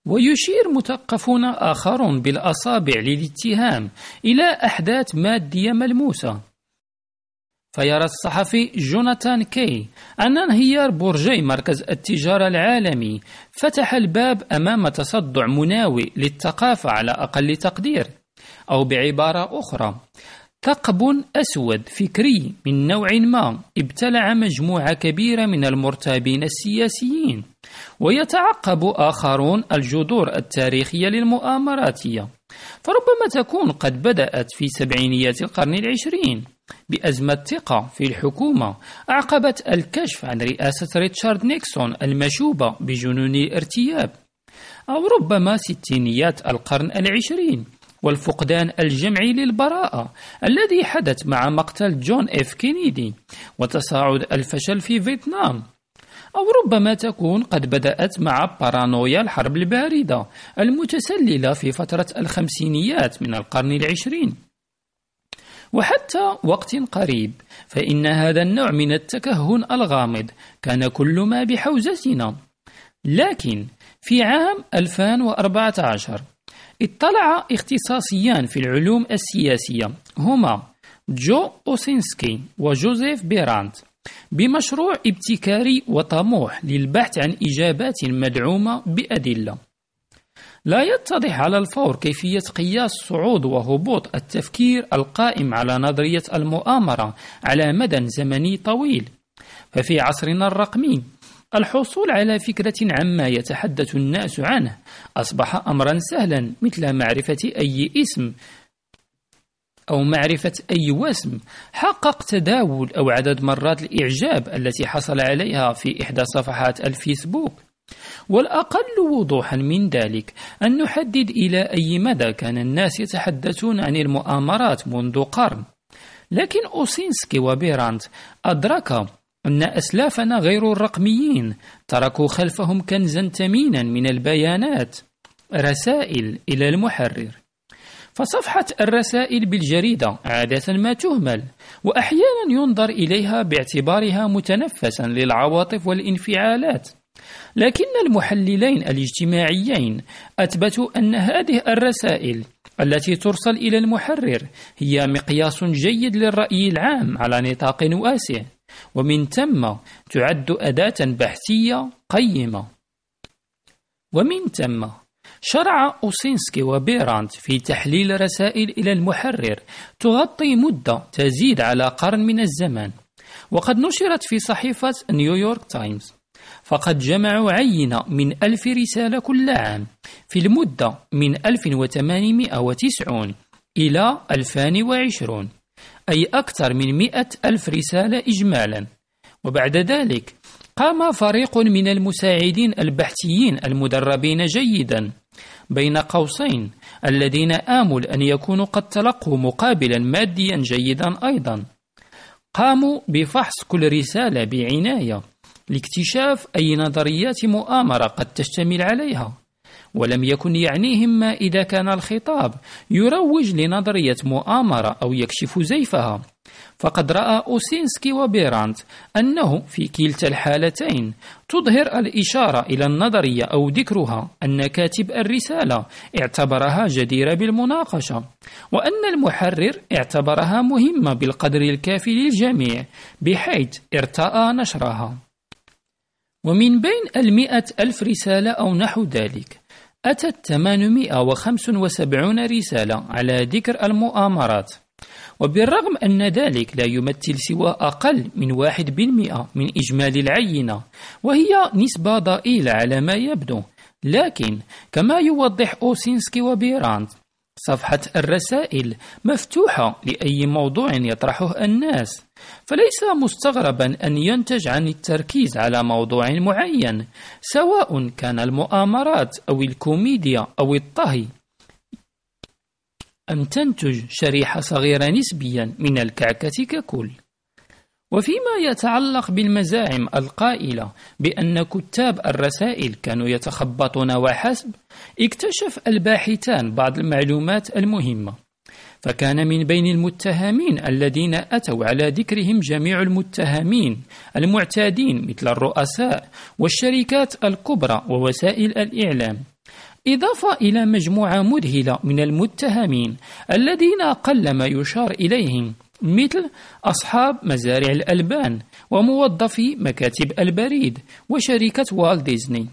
ويشير مثقفون آخرون بالأصابع للاتهام إلى أحداث مادية ملموسة. فيرى الصحفي جوناثان كي أن انهيار برجي مركز التجارة العالمي فتح الباب أمام تصدع مناوي للثقافة على أقل تقدير أو بعبارة أخرى. ثقب أسود فكري من نوع ما ابتلع مجموعة كبيرة من المرتابين السياسيين ويتعقب آخرون الجذور التاريخية للمؤامراتية فربما تكون قد بدأت في سبعينيات القرن العشرين. بأزمة ثقة في الحكومة. أعقبت الكشف عن رئاسة ريتشارد نيكسون المشوبة بجنون الارتياب أو ربما ستينيات القرن العشرين. والفقدان الجمعي للبراءة الذي حدث مع مقتل جون إف كينيدي وتصاعد الفشل في فيتنام. أو ربما تكون قد بدأت مع بارانويا الحرب الباردة المتسللة في فترة الخمسينيات من القرن العشرين. وحتى وقت قريب فإن هذا النوع من التكهن الغامض كان كل ما بحوزتنا. لكن في عام 2014 اطلع اختصاصيان في العلوم السياسية هما جو أوسينسكي وجوزيف بيرانت بمشروع ابتكاري وطموح للبحث عن إجابات مدعومة بأدلة. لا يتضح على الفور كيفية قياس صعود وهبوط التفكير القائم على نظرية المؤامرة على مدى زمني طويل. ففي عصرنا الرقمي الحصول على فكرة عما يتحدث الناس عنه. أصبح أمرا سهلا مثل معرفة أي اسم أو معرفة أي وسم حقق تداول أو عدد مرات الإعجاب التي حصل عليها في إحدى صفحات الفيسبوك. والأقل وضوحا من ذلك أن نحدد إلى أي مدى كان الناس يتحدثون عن المؤامرات منذ قرن. لكن أوسينسكي وبيرانت أدرك أن أسلافنا غير الرقميين تركوا خلفهم كنزا ثمينا من البيانات رسائل إلى المحرر. فصفحة الرسائل بالجريدة عادة ما تهمل وأحيانا ينظر إليها باعتبارها متنفسا للعواطف والانفعالات. لكن المحللين الاجتماعيين أثبتوا أن هذه الرسائل التي ترسل إلى المحرر هي مقياس جيد للرأي العام على نطاق واسع ومن ثم تعد أداة بحثية قيمة. ومن ثم شرع أوسينسكي وبيرانت في تحليل رسائل إلى المحرر تغطي مدة تزيد على قرن من الزمان وقد نشرت في صحيفة نيويورك تايمز فقد جمعوا عينة من ألف رسالة كل عام في المدة من 1890 إلى 2020 أي أكثر من مئة ألف رسالة إجمالا. وبعد ذلك قام فريق من المساعدين البحثيين المدربين جيدا بين قوسين الذين آمل أن يكونوا قد تلقوا مقابلا ماديا جيدا أيضا. قاموا بفحص كل رسالة بعناية لاكتشاف أي نظريات مؤامرة قد تشتمل عليها. ولم يكن يعنيهم ما إذا كان الخطاب يروج لنظرية مؤامرة أو يكشف زيفها. فقد رأى أوسينسكي وبيرانت أنه في كلتا الحالتين تظهر الإشارة إلى النظرية أو ذكرها أن كاتب الرسالة اعتبرها جديرة بالمناقشة وأن المحرر اعتبرها مهمة بالقدر الكافي للجميع بحيث ارتأى نشرها. ومن بين المئة ألف رسالة أو نحو ذلك أتت 875 رسالة على ذكر المؤامرات. وبالرغم أن ذلك لا يمثل سوى أقل من واحد بالمئة من إجمالي العينة وهي نسبة ضئيلة على ما يبدو لكن كما يوضح أوسينسكي وبيرانت صفحة الرسائل مفتوحة لأي موضوع يطرحه الناس فليس مستغربا أن ينتج عن التركيز على موضوع معين سواء كان المؤامرات أو الكوميديا أو الطهي. أن تنتج شريحة صغيرة نسبيا من الكعكة ككل؟ وفيما يتعلق بالمزاعم القائلة بأن كتاب الرسائل كانوا يتخبطون وحسب اكتشف الباحثان بعض المعلومات المهمة. فكان من بين المتهمين الذين أتوا على ذكرهم جميع المتهمين المعتادين مثل الرؤساء والشركات الكبرى ووسائل الإعلام. إضافة إلى مجموعة مذهلة من المتهمين الذين قلما يشار إليهم. مثل أصحاب مزارع الألبان وموظفي مكاتب البريد وشركة والت ديزني.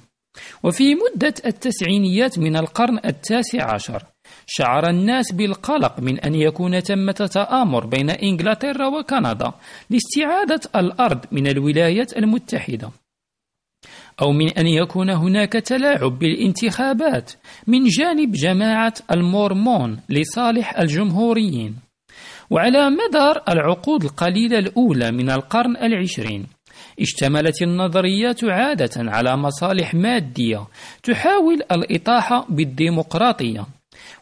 وفي مدة التسعينيات من القرن التاسع عشر شعر الناس بالقلق من أن يكون ثمة تآمر بين إنجلترا وكندا لاستعادة الأرض من الولايات المتحدة. أو من أن يكون هناك تلاعب بالانتخابات من جانب جماعة المورمون لصالح الجمهوريين. وعلى مدار العقود القليلة الأولى من القرن العشرين اشتملت النظريات عادة على مصالح مادية تحاول الإطاحة بالديمقراطية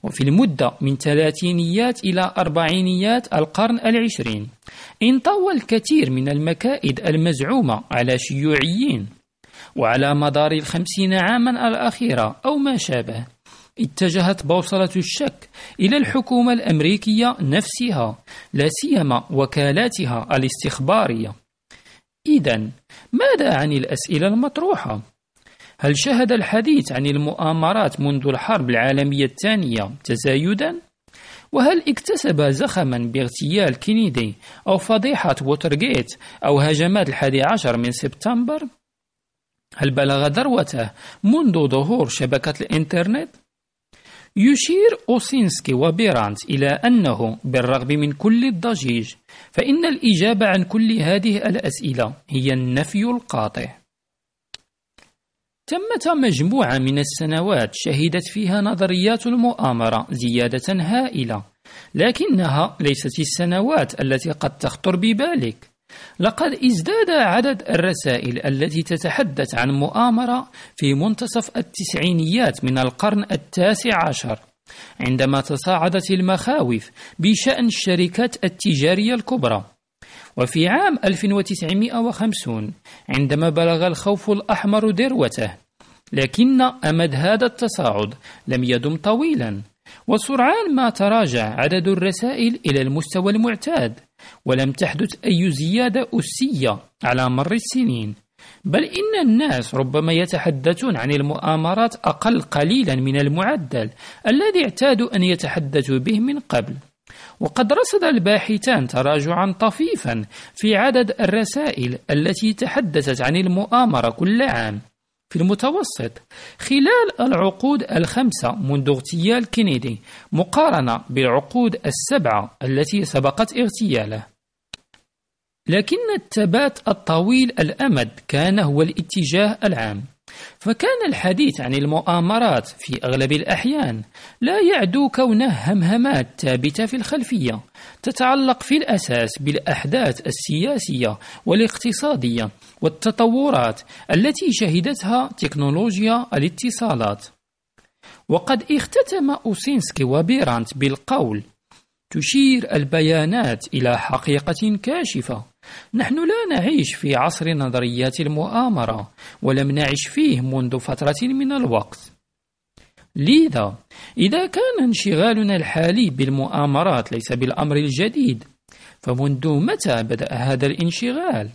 وفي المدة من ثلاثينيات إلى أربعينيات القرن العشرين انطوى الكثير من المكائد المزعومة على شيوعيين وعلى مدار الخمسين عاما الأخيرة أو ما شابه. اتجهت بوصلة الشك إلى الحكومة الأمريكية نفسها لا سيما وكالاتها الاستخبارية إذا ماذا عن الأسئلة المطروحة؟ هل شهد الحديث عن المؤامرات منذ الحرب العالمية الثانية تزايدا؟ وهل اكتسب زخما باغتيال كينيدي أو فضيحة ووترغيت أو هجمات الحادي عشر من سبتمبر؟ هل بلغ ذروته منذ ظهور شبكة الإنترنت؟ يشير أوسينسكي وبيرانت إلى أنه بالرغم من كل الضجيج فإن الإجابة عن كل هذه الأسئلة هي النفي القاطع. ثمة مجموعة من السنوات شهدت فيها نظريات المؤامرة زيادة هائلة لكنها ليست السنوات التي قد تخطر ببالك. لقد ازداد عدد الرسائل التي تتحدث عن مؤامرة في منتصف التسعينيات من القرن التاسع عشر عندما تصاعدت المخاوف بشأن الشركات التجارية الكبرى. وفي عام 1950 عندما بلغ الخوف الأحمر ذروته لكن أمد هذا التصاعد لم يدم طويلا. وسرعان ما تراجع عدد الرسائل إلى المستوى المعتاد. ولم تحدث أي زيادة أسية على مر السنين. بل إن الناس ربما يتحدثون عن المؤامرات أقل قليلا من المعدل الذي اعتادوا أن يتحدثوا به من قبل. وقد رصد الباحثان تراجعا طفيفا في عدد الرسائل التي تحدثت عن المؤامرة كل عام. في المتوسط خلال العقود الخمسة منذ اغتيال كينيدي مقارنة بالعقود السبعة التي سبقت اغتياله. لكن الثبات الطويل الأمد كان هو الاتجاه العام. فكان الحديث عن المؤامرات في أغلب الأحيان لا يعدو كونه همهمات ثابتة في الخلفية تتعلق في الأساس بالأحداث السياسية والاقتصادية والتطورات التي شهدتها تكنولوجيا الاتصالات. وقد اختتم أوسينسكي وبيرانت بالقول تشير البيانات إلى حقيقة كاشفة نحن لا نعيش في عصر نظريات المؤامرة ولم نعش فيه منذ فترة من الوقت. لذا إذا كان انشغالنا الحالي بالمؤامرات ليس بالأمر الجديد فمنذ متى بدأ هذا الانشغال؟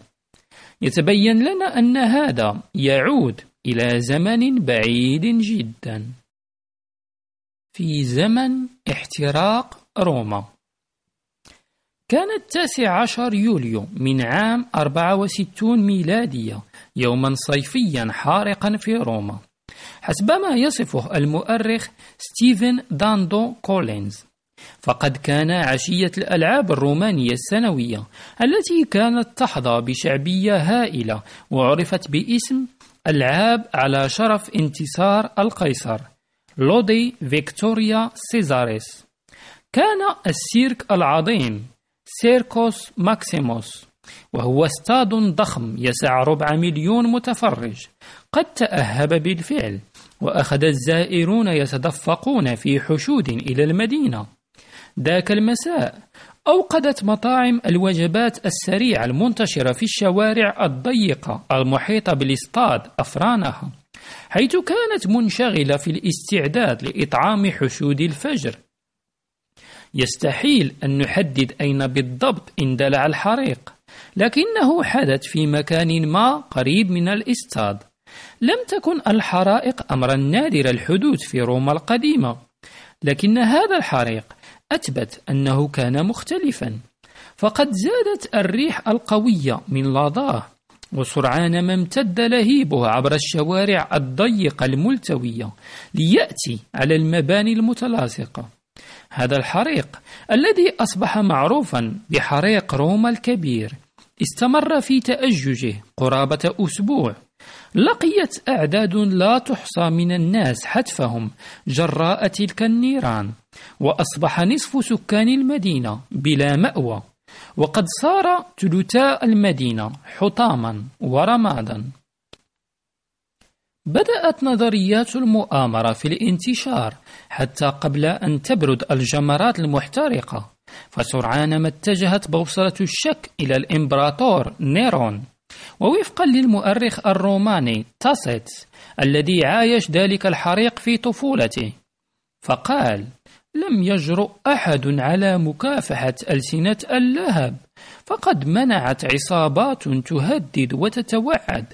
يتبين لنا أن هذا يعود إلى زمن بعيد جدا. في زمن احتراق روما. كان التاسع عشر يوليو من عام 64 ميلادية يوما صيفيا حارقا في روما. حسب ما يصفه المؤرخ ستيفن داندو كولينز. فقد كان عشية الألعاب الرومانية السنوية التي كانت تحظى بشعبية هائلة وعرفت باسم ألعاب على شرف انتصار القيصر لودي فيكتوريا سيزاريس. كان السيرك العظيم سيركوس ماكسيموس وهو استاد ضخم يسع ربع مليون متفرج. قد تأهب بالفعل وأخذ الزائرون يتدفقون في حشود إلى المدينة. ذاك المساء أوقدت مطاعم الوجبات السريعة المنتشرة في الشوارع الضيقة المحيطة بالاستاد أفرانها حيث كانت منشغلة في الاستعداد لإطعام حشود الفجر. يستحيل أن نحدد أين بالضبط اندلع الحريق لكنه حدث في مكان ما قريب من الإستاد. لم تكن الحرائق أمرا نادر الحدوث في روما القديمة لكن هذا الحريق أثبت أنه كان مختلفا. فقد زادت الريح القوية من لاضاه وسرعان ما امتد لهيبه عبر الشوارع الضيقة الملتوية ليأتي على المباني المتلاصقة. هذا الحريق الذي أصبح معروفا بحريق روما الكبير. استمر في تأججه قرابة أسبوع. لقيت أعداد لا تحصى من الناس حتفهم جراء تلك النيران وأصبح نصف سكان المدينة بلا مأوى. وقد صار ثلثاء المدينة حطاما ورمادا. بدأت نظريات المؤامرة في الانتشار حتى قبل أن تبرد الجمرات المحترقة فسرعان ما اتجهت بوصلة الشك إلى الإمبراطور نيرون. ووفقا للمؤرخ الروماني تاسيت الذي عايش ذلك الحريق في طفولته فقال لم يجرؤ أحد على مكافحة ألسنة اللهب فقد منعت عصابات تهدد وتتوعد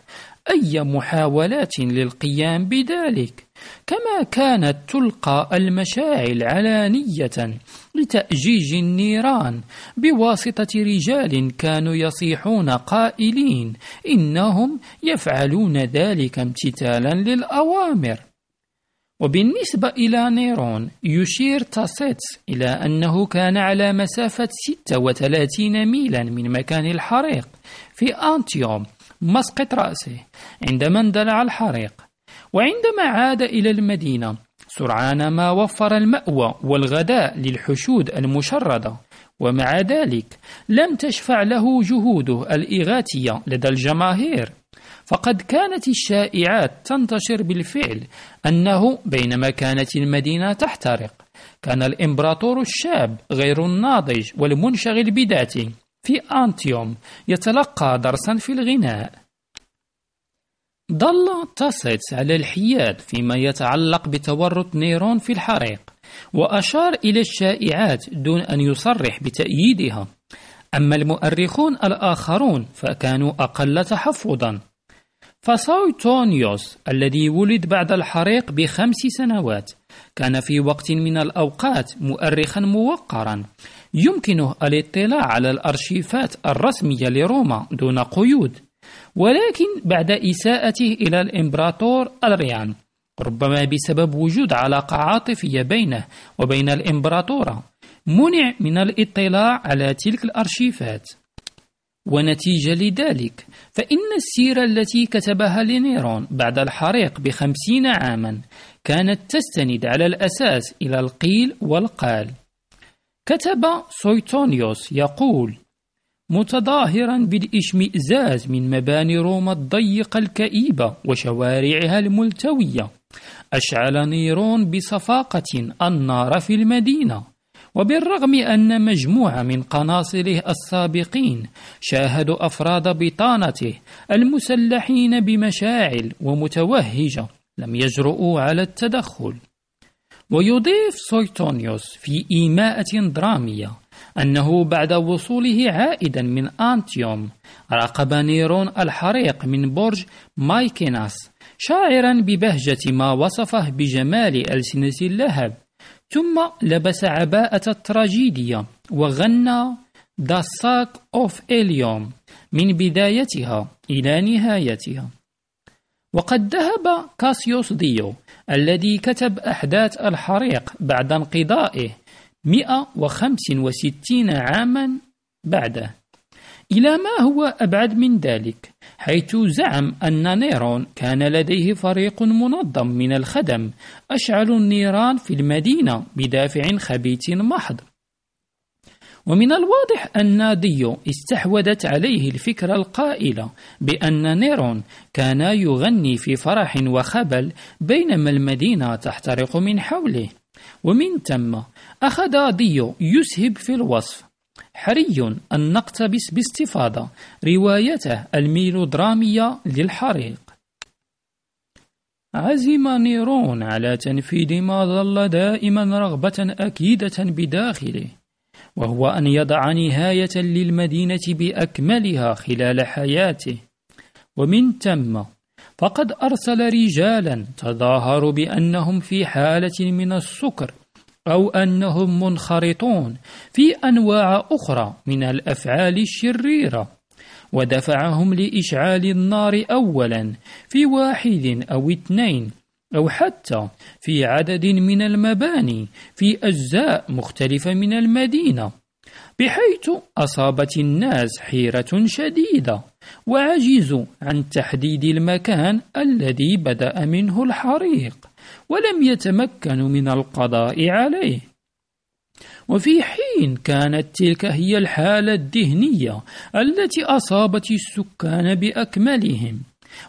أي محاولات للقيام بذلك؟ كما كانت تلقى المشاعل علانية لتأجيج النيران بواسطة رجال كانوا يصيحون قائلين إنهم يفعلون ذلك امتثالا للأوامر. وبالنسبة إلى نيرون يشير تاسيتس إلى أنه كان على مسافة 36 ميلا من مكان الحريق في أنتيوم مسقط رأسه عندما اندلع الحريق وعندما عاد إلى المدينة سرعان ما وفر المأوى والغداء للحشود المشردة ومع ذلك لم تشفع له جهوده الإغاثية لدى الجماهير. فقد كانت الشائعات تنتشر بالفعل أنه بينما كانت المدينة تحترق كان الإمبراطور الشاب غير الناضج والمنشغل بذاته. في أنتيوم يتلقى درسا في الغناء. ظل تاسيتس على الحياد فيما يتعلق بتورط نيرون في الحريق وأشار إلى الشائعات دون أن يصرح بتأييدها. أما المؤرخون الآخرون فكانوا أقل تحفظا. فسويتونيوس الذي ولد بعد الحريق بخمس سنوات كان في وقت من الأوقات مؤرخا موقرا. يمكنه الاطلاع على الأرشيفات الرسمية لروما دون قيود ولكن بعد إساءته إلى الإمبراطور أدريان ربما بسبب وجود علاقة عاطفية بينه وبين الإمبراطورة منع من الاطلاع على تلك الأرشيفات. ونتيجة لذلك فإن السيرة التي كتبها لنيرون بعد الحريق بخمسين عاما كانت تستند على الأساس إلى القيل والقال. كتب سويتونيوس يقول متظاهرا بالاشمئزاز من مباني روما الضيقة الكئيبة وشوارعها الملتوية. أشعل نيرون بصفاقة النار في المدينة. وبالرغم أن مجموعة من قناصله السابقين شاهدوا أفراد بطانته المسلحين بمشاعل ومتوهجة لم يجرؤوا على التدخل. ويضيف سويتونيوس في إيماءة درامية أنه بعد وصوله عائدا من أنتيوم راقب نيرون الحريق من برج مايكيناس شاعرا ببهجة ما وصفه بجمال ألسنة اللهب ثم لبس عباءة التراجيديا وغنى The Sack of Ilium من بدايتها إلى نهايتها. وقد ذهب كاسيوس ديو الذي كتب أحداث الحريق بعد انقضائه 165 عاما بعده. إلى ما هو أبعد من ذلك؟ حيث زعم أن نيرون كان لديه فريق منظم من الخدم أشعلوا النيران في المدينة بدافع خبيث محض. ومن الواضح أن ديو استحوذت عليه الفكرة القائلة بأن نيرون كان يغني في فرح وخبل بينما المدينة تحترق من حوله. ومن ثم أخذ ديو يسهب في الوصف. حري أن نقتبس باستفاضة. روايته الميلودرامية للحريق. عزم نيرون على تنفيذ ما ظل دائما رغبة أكيدة بداخله. وهو أن يضع نهاية للمدينة بأكملها خلال حياته. ومن ثم فقد أرسل رجالا تظاهروا بأنهم في حالة من السكر أو أنهم منخرطون في أنواع أخرى من الأفعال الشريرة ودفعهم لإشعال النار أولا في واحد أو اثنين أو حتى في عدد من المباني في أجزاء مختلفة من المدينة بحيث أصابت الناس حيرة شديدة وعجزوا عن تحديد المكان الذي بدأ منه الحريق ولم يتمكنوا من القضاء عليه. وفي حين كانت تلك هي الحالة الذهنية التي أصابت السكان بأكملهم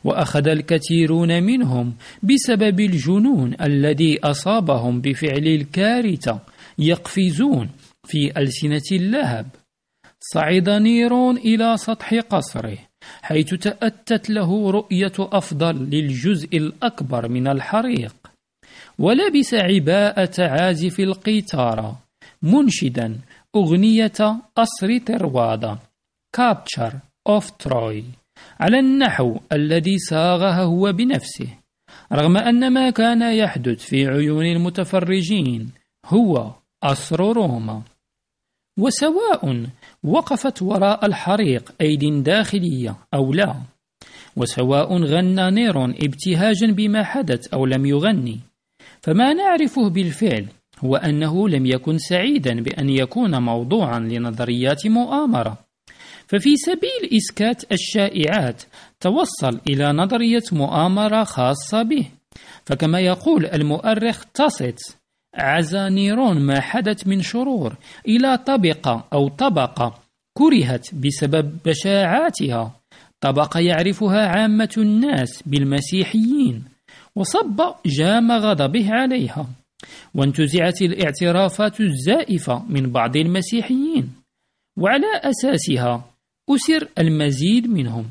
وأخذ الكثيرون منهم بسبب الجنون الذي أصابهم بفعل الكارثة يقفزون في ألسنة اللهب. صعد نيرون إلى سطح قصره حيث تأتت له رؤية أفضل للجزء الأكبر من الحريق. ولبس عباءة عازف القيثارة منشدا أغنية أصر تروادا كابتشر أوف تروي على النحو الذي صاغها هو بنفسه رغم أن ما كان يحدث في عيون المتفرجين هو أسر روما. وسواء وقفت وراء الحريق أيد داخلية أو لا وسواء غنى نيرون ابتهاجا بما حدث أو لم يغني فما نعرفه بالفعل هو أنه لم يكن سعيدا بأن يكون موضوعا لنظريات مؤامرة. ففي سبيل إسكات الشائعات توصل إلى نظرية مؤامرة خاصة به. فكما يقول المؤرخ تاسيت عزى نيرون ما حدث من شرور إلى طبقة أو طبقة كرهت بسبب بشاعاتها. طبقة يعرفها عامة الناس بالمسيحيين وصب جام غضبه عليها. وانتزعت الاعترافات الزائفة من بعض المسيحيين وعلى أساسها أسر المزيد منهم.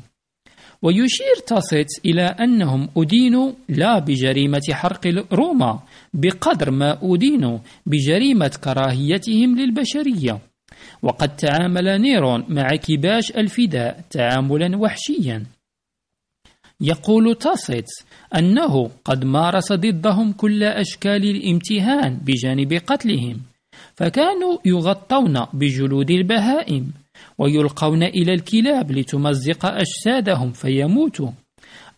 ويشير تاسيتس إلى أنهم أدينوا لا بجريمة حرق روما بقدر ما أدينوا بجريمة كراهيتهم للبشرية. وقد تعامل نيرون مع كباش الفداء تعاملا وحشيا. يقول تاسيتس أنه قد مارس ضدهم كل أشكال الامتهان بجانب قتلهم فكانوا يغطون بجلود البهائم. ويلقون إلى الكلاب لتمزق أجسادهم فيموتوا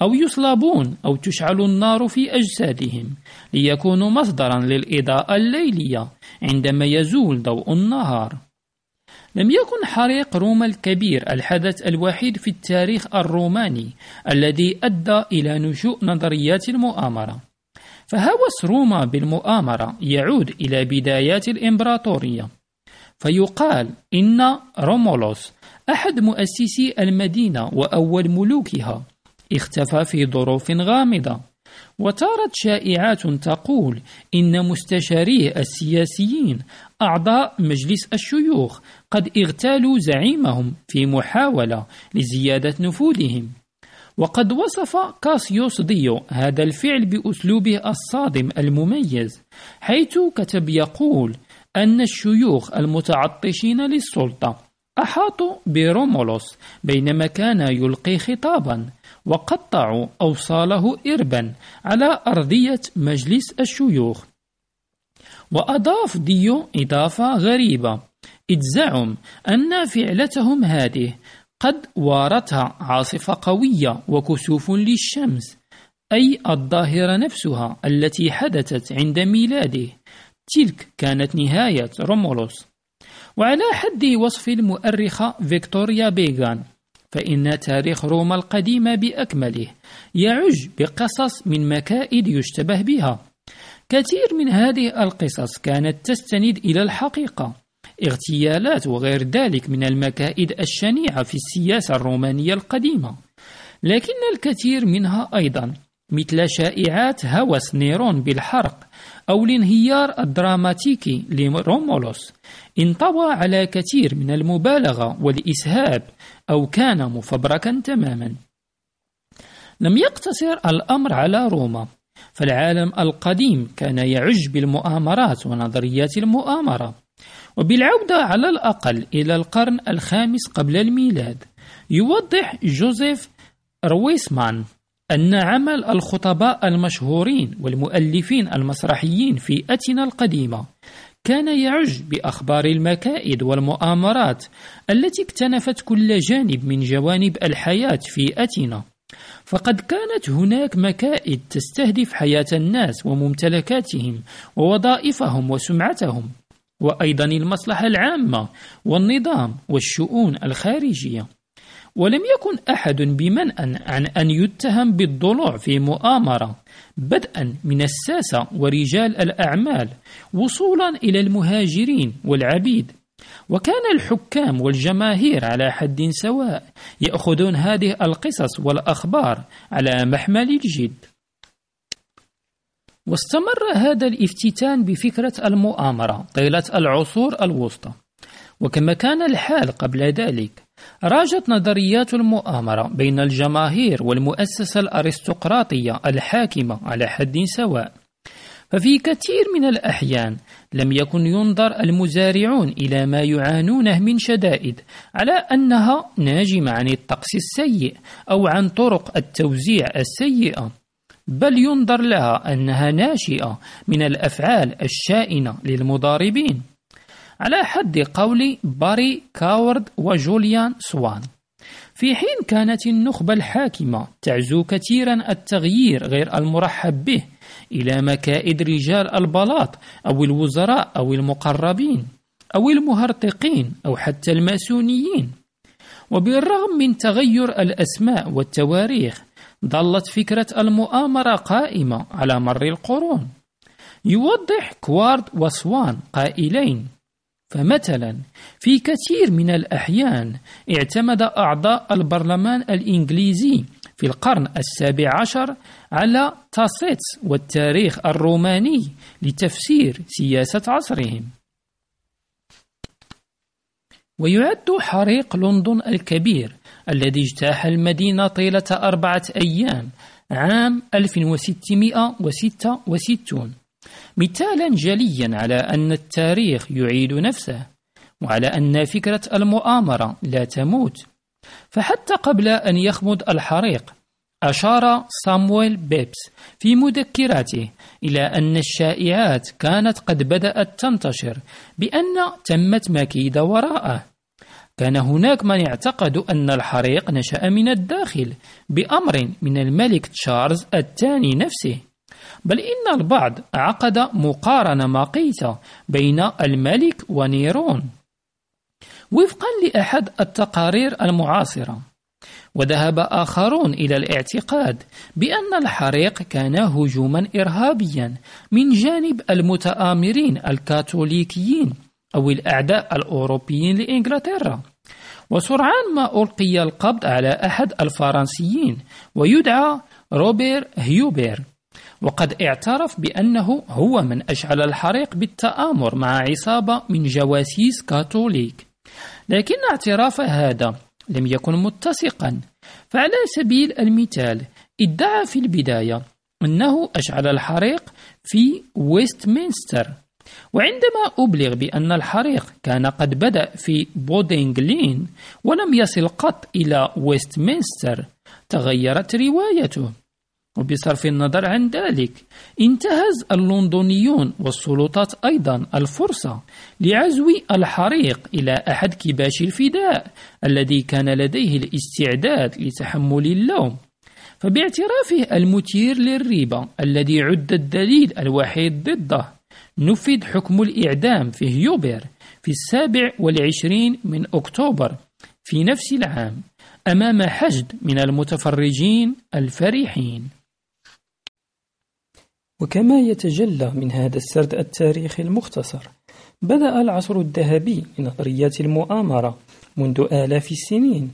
أو يصلبون أو تشعل النار في أجسادهم ليكونوا مصدرا للإضاءة الليلية عندما يزول ضوء النهار. لم يكن حريق روما الكبير الحدث الوحيد في التاريخ الروماني الذي أدى إلى نشوء نظريات المؤامرة. فهوس روما بالمؤامرة يعود إلى بدايات الإمبراطورية. فيقال إن رومولوس أحد مؤسسي المدينة وأول ملوكها اختفى في ظروف غامضة. وتارت شائعات تقول إن مستشاريه السياسيين أعضاء مجلس الشيوخ قد اغتالوا زعيمهم في محاولة لزيادة نفوذهم. وقد وصف كاسيوس ديو هذا الفعل بأسلوبه الصادم المميز حيث كتب يقول أن الشيوخ المتعطشين للسلطة أحاطوا برومولوس بينما كان يلقي خطابا وقطعوا أوصاله إربا على أرضية مجلس الشيوخ. وأضاف ديو إضافة غريبة إذ زعم أن فعلتهم هذه قد وارتها عاصفة قوية وكسوف للشمس أي الظاهرة نفسها التي حدثت عند ميلاده. تلك كانت نهاية رومولوس. وعلى حد وصف المؤرخة فيكتوريا بيغان فإن تاريخ روما القديم بأكمله يعج بقصص من مكائد يشتبه بها. كثير من هذه القصص كانت تستند إلى الحقيقة. اغتيالات وغير ذلك من المكائد الشنيعة في السياسة الرومانية القديمة. لكن الكثير منها أيضا مثل شائعات هوس نيرون بالحرق أو الانهيار الدراماتيكي لرومولوس انطوى على كثير من المبالغة والإسهاب أو كان مفبركا تماما. لم يقتصر الأمر على روما فالعالم القديم كان يعج بالمؤامرات ونظريات المؤامرة. وبالعودة على الأقل إلى القرن الخامس قبل الميلاد يوضح جوزيف رويسمان أن عمل الخطباء المشهورين والمؤلفين المسرحيين في أتنا القديمة كان يعج بأخبار المكائد والمؤامرات التي اكتنفت كل جانب من جوانب الحياة في أتنا فقد كانت هناك مكائد تستهدف حياة الناس وممتلكاتهم ووظائفهم وسمعتهم وأيضا المصلحة العامة والنظام والشؤون الخارجية. ولم يكن أحد بمنأ عن أن يتهم بالضلوع في مؤامرة بدءا من الساسة ورجال الأعمال وصولا إلى المهاجرين والعبيد. وكان الحكام والجماهير على حد سواء يأخذون هذه القصص والأخبار على محمل الجد. واستمر هذا الافتتان بفكرة المؤامرة طيلة العصور الوسطى. وكما كان الحال قبل ذلك راجت نظريات المؤامرة بين الجماهير والمؤسسة الأرستقراطية الحاكمة على حد سواء. ففي كثير من الأحيان لم يكن ينظر المزارعون إلى ما يعانونه من شدائد على أنها ناجمة عن الطقس السيء أو عن طرق التوزيع السيئة بل ينظر لها أنها ناشئة من الأفعال الشائنة للمضاربين. على حد قول باري كاورد وجوليان سوان. في حين كانت النخبة الحاكمة تعزو كثيرا التغيير غير المرحب به إلى مكائد رجال البلاط أو الوزراء أو المقربين أو المهرطقين أو حتى المأسونيين. وبالرغم من تغير الأسماء والتواريخ ظلت فكرة المؤامرة قائمة على مر القرون. يوضح كوارد وسوان قائلين فمثلا في كثير من الأحيان اعتمد أعضاء البرلمان الإنجليزي في القرن السابع عشر على تاسيتس والتاريخ الروماني لتفسير سياسة عصرهم. ويعد حريق لندن الكبير الذي اجتاح المدينة طيلة أربعة أيام عام 1666 مثالا جليا على أن التاريخ يعيد نفسه وعلى أن فكرة المؤامرة لا تموت. فحتى قبل أن يخمد الحريق أشار سامويل بيبس في مذكراته إلى أن الشائعات كانت قد بدأت تنتشر بأن تمت مكيدة وراءه. كان هناك من اعتقدوا أن الحريق نشأ من الداخل بأمر من الملك تشارلز الثاني نفسه. بل إن البعض عقد مقارنة مقيتة بين الملك ونيرون وفقا لأحد التقارير المعاصرة. وذهب آخرون إلى الاعتقاد بأن الحريق كان هجوما إرهابيا من جانب المتآمرين الكاثوليكيين أو الأعداء الأوروبيين لإنجلترا. وسرعان ما ألقي القبض على أحد الفرنسيين ويدعى روبير هيوبير. وقد اعترف بأنه هو من أشعل الحريق بالتآمر مع عصابة من جواسيس كاثوليك. لكن اعتراف هذا لم يكن متسقا. فعلى سبيل المثال ادعى في البداية أنه أشعل الحريق في ويستمنستر وعندما أبلغ بأن الحريق كان قد بدأ في بودينغلين ولم يصل قط إلى ويستمنستر تغيرت روايته. وبصرف النظر عن ذلك انتهز اللندنيون والسلطات أيضا الفرصة لعزو الحريق إلى أحد كباش الفداء الذي كان لديه الاستعداد لتحمل اللوم. فباعترافه المثير للريبة الذي عد الدليل الوحيد ضده نفذ حكم الإعدام في هيوبر في السابع والعشرين من أكتوبر في نفس العام أمام حشد من المتفرجين الفرحين وكما يتجلى من هذا السرد التاريخي المختصر. بدأ العصر الذهبي لنظريات المؤامرة منذ آلاف السنين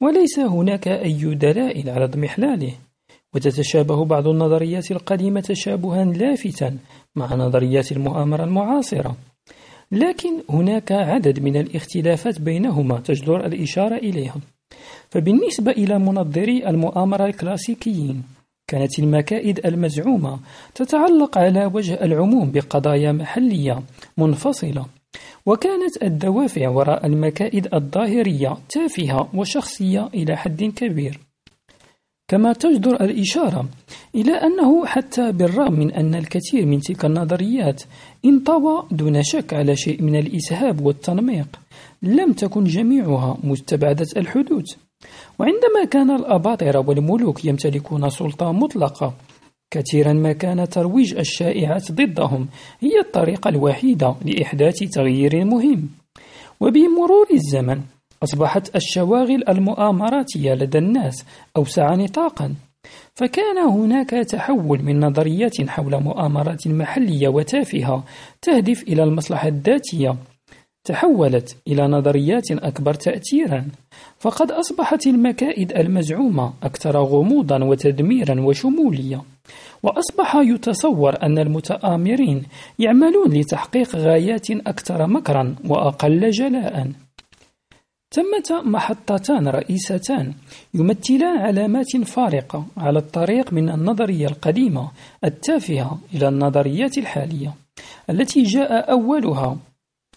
وليس هناك أي دلائل على اضمحلاله وتتشابه بعض النظريات القديمة تشابها لافتا مع نظريات المؤامرة المعاصرة. لكن هناك عدد من الاختلافات بينهما تجدر الإشارة إليها. فبالنسبة إلى منظري المؤامرة الكلاسيكيين كانت المكائد المزعومة تتعلق على وجه العموم بقضايا محلية منفصلة. وكانت الدوافع وراء المكائد الظاهرية تافهة وشخصية إلى حد كبير. كما تجدر الإشارة إلى أنه حتى بالرغم من أن الكثير من تلك النظريات انطوى دون شك على شيء من الإسهاب والتنميق لم تكن جميعها مستبعدة الحدوث. وعندما كان الأباطرة والملوك يمتلكون سلطة مطلقة كثيرا ما كان ترويج الشائعات ضدهم هي الطريقة الوحيدة لإحداث تغيير مهم. وبمرور الزمن أصبحت الشواغل المؤامراتية لدى الناس أوسع نطاقا فكان هناك تحول من نظريات حول مؤامرات محلية وتافهة تهدف إلى المصلحة الذاتية. تحولت إلى نظريات أكبر تأثيرا. فقد أصبحت المكائد المزعومة أكثر غموضا وتدميرا وشمولية. وأصبح يتصور أن المتآمرين يعملون لتحقيق غايات أكثر مكرا وأقل جلاء. ثمة محطتان رئيستان يمثلان علامات فارقة على الطريق من النظرية القديمة التافهة إلى النظريات الحالية التي جاء أولها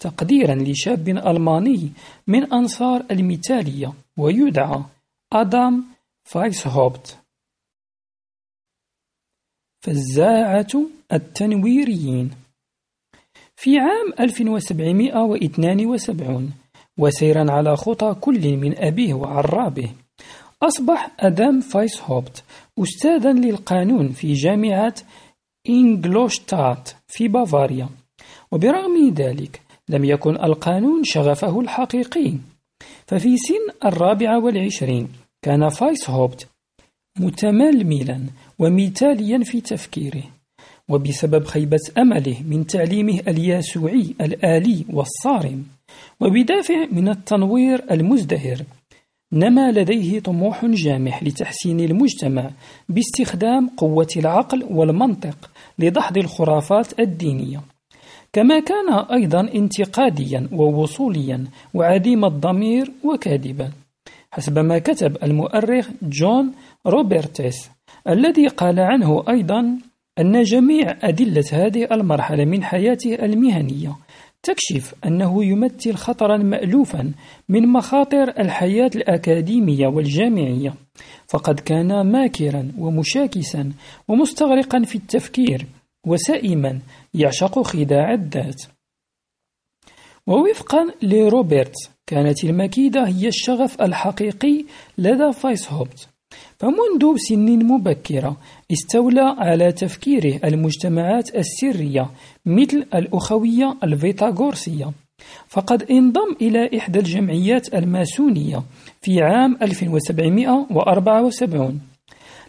تقديرا لشاب ألماني من أنصار المثالية ويدعى آدام فايسهوبت. فزاعة التنويريين. في عام 1772 وسيرا على خطى كل من أبيه وعرابه أصبح أدام فايسهوبت أستاذا للقانون في جامعة إنجلوشتات في بافاريا. وبرغم ذلك لم يكن القانون شغفه الحقيقي ففي سن الرابعة والعشرين كان فايسهوبت متململا ومثاليا في تفكيره وبسبب خيبة أمله من تعليمه الياسوعي الآلي والصارم وبدافع من التنوير المزدهر نما لديه طموح جامح لتحسين المجتمع باستخدام قوة العقل والمنطق لدحض الخرافات الدينية. كما كان أيضا انتقاديا ووصوليا وعديم الضمير وكاذبا حسب ما كتب المؤرخ جون روبرتس الذي قال عنه أيضا أن جميع أدلة هذه المرحلة من حياته المهنية تكشف أنه يمثل خطرا مألوفا من مخاطر الحياة الأكاديمية والجامعية فقد كان ماكرا ومشاكسا ومستغرقا في التفكير وسائما يعشق خداع الذات. ووفقا لروبرت كانت المكيدة هي الشغف الحقيقي لدى فايسهوبت فمنذ سن مبكرة استولى على تفكيره المجتمعات السرية مثل الأخوية الفيتاغورسية فقد انضم إلى إحدى الجمعيات الماسونية في عام 1774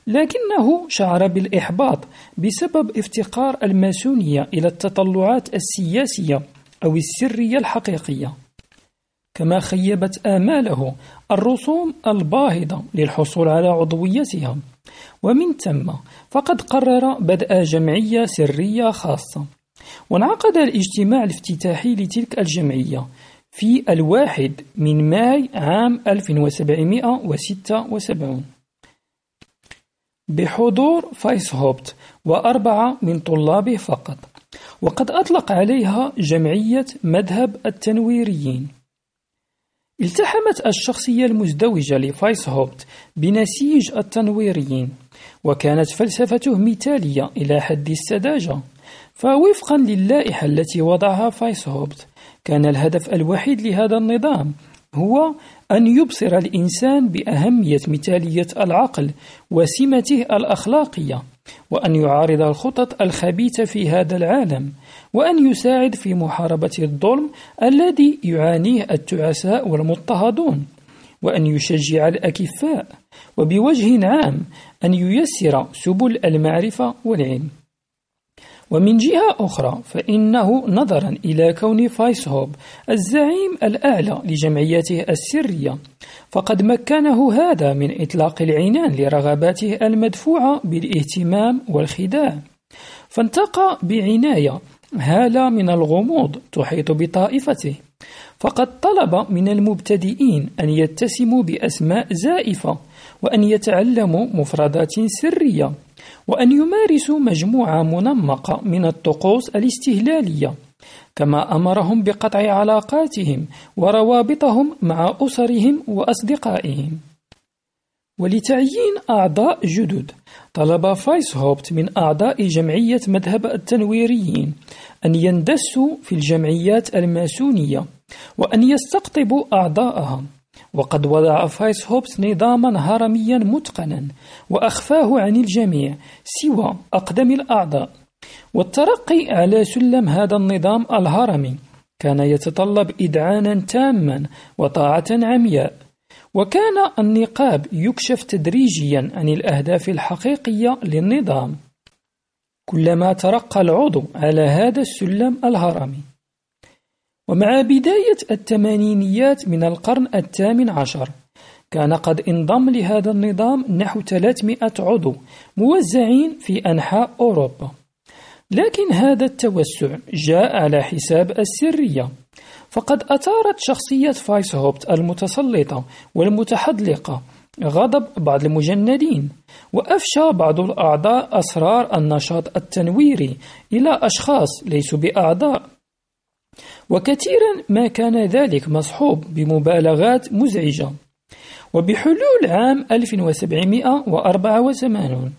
لكنه شعر بالإحباط بسبب افتقار الماسونية إلى التطلعات السياسية أو السرية الحقيقية. كما خيبت آماله الرسوم الباهظة للحصول على عضويتها. ومن ثم فقد قرر بدء جمعية سرية خاصة. وانعقد الاجتماع الافتتاحي لتلك الجمعية في الواحد من ماي عام 1776 بحضور فايسهوبت وأربعة من طلابه فقط. وقد أطلق عليها جمعية مذهب التنويريين. التحمت الشخصية المزدوجة لفايسهوبت بنسيج التنويريين وكانت فلسفته مثالية إلى حد السذاجة. فوفقا للائحة التي وضعها فايسهوبت كان الهدف الوحيد لهذا النظام هو أن يبصر الإنسان بأهمية مثالية العقل وسمته الأخلاقية وأن يعارض الخطط الخبيثة في هذا العالم وأن يساعد في محاربة الظلم الذي يعانيه التعساء والمضطهدون وأن يشجع الأكفاء وبوجه عام أن ييسر سبل المعرفة والعلم. ومن جهة أخرى فإنه نظرا إلى كون فايسهوب الزعيم الأعلى لجمعيته السرية. فقد مكنه هذا من إطلاق العنان لرغباته المدفوعة بالاهتمام والخداع. فانتقى بعناية هالة من الغموض تحيط بطائفته. فقد طلب من المبتدئين أن يتسموا بأسماء زائفة وأن يتعلموا مفردات سرية. وأن يمارسوا مجموعة منمقة من الطقوس الاستهلالية كما أمرهم بقطع علاقاتهم وروابطهم مع أسرهم وأصدقائهم. ولتعيين أعضاء جدد طلب فايس هوبت من أعضاء جمعية مذهب التنويريين أن يندسوا في الجمعيات الماسونية وأن يستقطبوا أعضاءها وقد وضع فايس هوبس نظاما هرميا متقنا وأخفاه عن الجميع سوى أقدم الأعضاء. والترقي على سلم هذا النظام الهرمي. كان يتطلب إدعانا تاما وطاعة عمياء. وكان النقاب يكشف تدريجيا عن الأهداف الحقيقية للنظام. كلما ترقى العضو على هذا السلم الهرمي ومع بداية الثمانينيات من القرن الثامن عشر كان قد انضم لهذا النظام نحو 300 عضو موزعين في أنحاء أوروبا. لكن هذا التوسع جاء على حساب السرية. فقد أثارت شخصية فايسهوبت المتسلطة والمتحدلقة غضب بعض المجندين وأفشى بعض الأعضاء أسرار النشاط التنويري إلى أشخاص ليسوا بأعضاء. وكثيرا ما كان ذلك مصحوب بمبالغات مزعجة. وبحلول عام 1784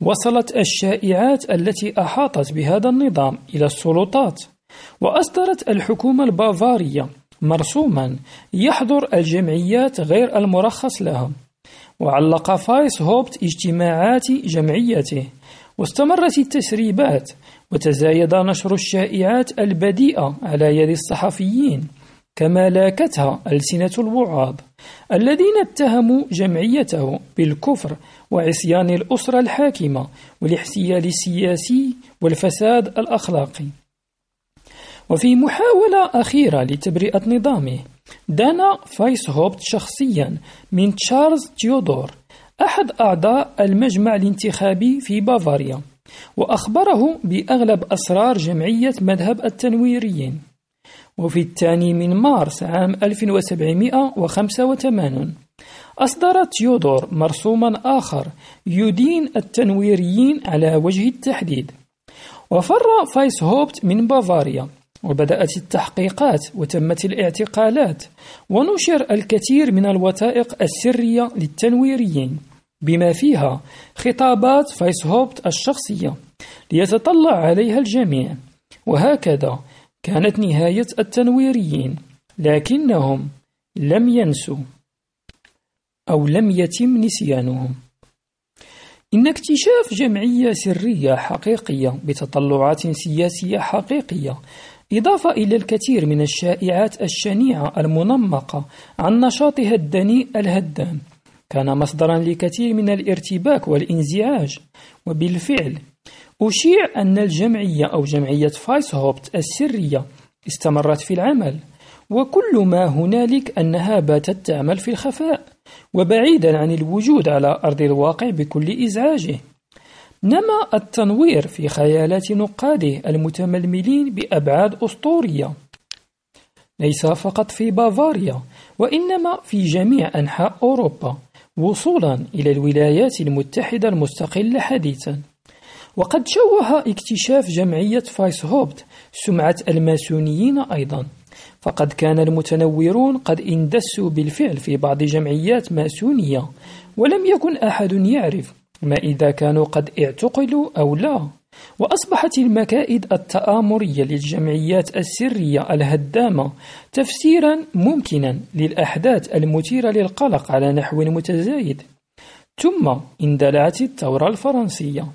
وصلت الشائعات التي أحاطت بهذا النظام إلى السلطات وأصدرت الحكومة البافارية مرسوما يحضر الجمعيات غير المرخص لها وعلق فايس هوبت اجتماعات جمعيته واستمرت التسريبات وتزايد نشر الشائعات البذيئة على يد الصحفيين كما لاكتها ألسنة الوعاظ الذين اتهموا جمعيته بالكفر وعصيان الأسرة الحاكمة والاحتيال السياسي والفساد الأخلاقي. وفي محاولة أخيرة لتبرئة نظامه دنا فايس هوبت شخصيا من تشارلز تيودور أحد أعضاء المجمع الانتخابي في بافاريا. وأخبره بأغلب أسرار جمعية مذهب التنويريين. وفي الثاني من مارس عام 1785 أصدر تيودور مرسوما آخر يدين التنويريين على وجه التحديد. وفر فايس هوبت من بافاريا وبدأت التحقيقات وتمت الاعتقالات ونشر الكثير من الوثائق السرية للتنويريين. بما فيها خطابات فايس هوبت الشخصية ليتطلع عليها الجميع. وهكذا كانت نهاية التنويريين لكنهم لم ينسوا أو لم يتم نسيانهم. إن اكتشاف جمعية سرية حقيقية بتطلعات سياسية حقيقية إضافة إلى الكثير من الشائعات الشنيعة المنمقة عن نشاطها الدنيء الهدام. كان مصدرا لكثير من الارتباك والانزعاج. وبالفعل أشيع أن الجمعية أو جمعية فايس هوبت السرية استمرت في العمل وكل ما هنالك أنها باتت تعمل في الخفاء وبعيدا عن الوجود على أرض الواقع بكل إزعاجه. نما التنوير في خيالات نقاده المتململين بأبعاد أسطورية. ليس فقط في بافاريا وإنما في جميع أنحاء أوروبا. وصولا إلى الولايات المتحدة المستقلة حديثا. وقد شوه اكتشاف جمعية فايس هوبت سمعة الماسونيين أيضا. فقد كان المتنورون قد اندسوا بالفعل في بعض جمعيات ماسونية ولم يكن أحد يعرف ما إذا كانوا قد اعتقلوا أو لا. وأصبحت المكائد التآمرية للجمعيات السرية الهدامة تفسيرا ممكنا للأحداث المثيرة للقلق على نحو متزايد. ثم اندلعت الثورة الفرنسية.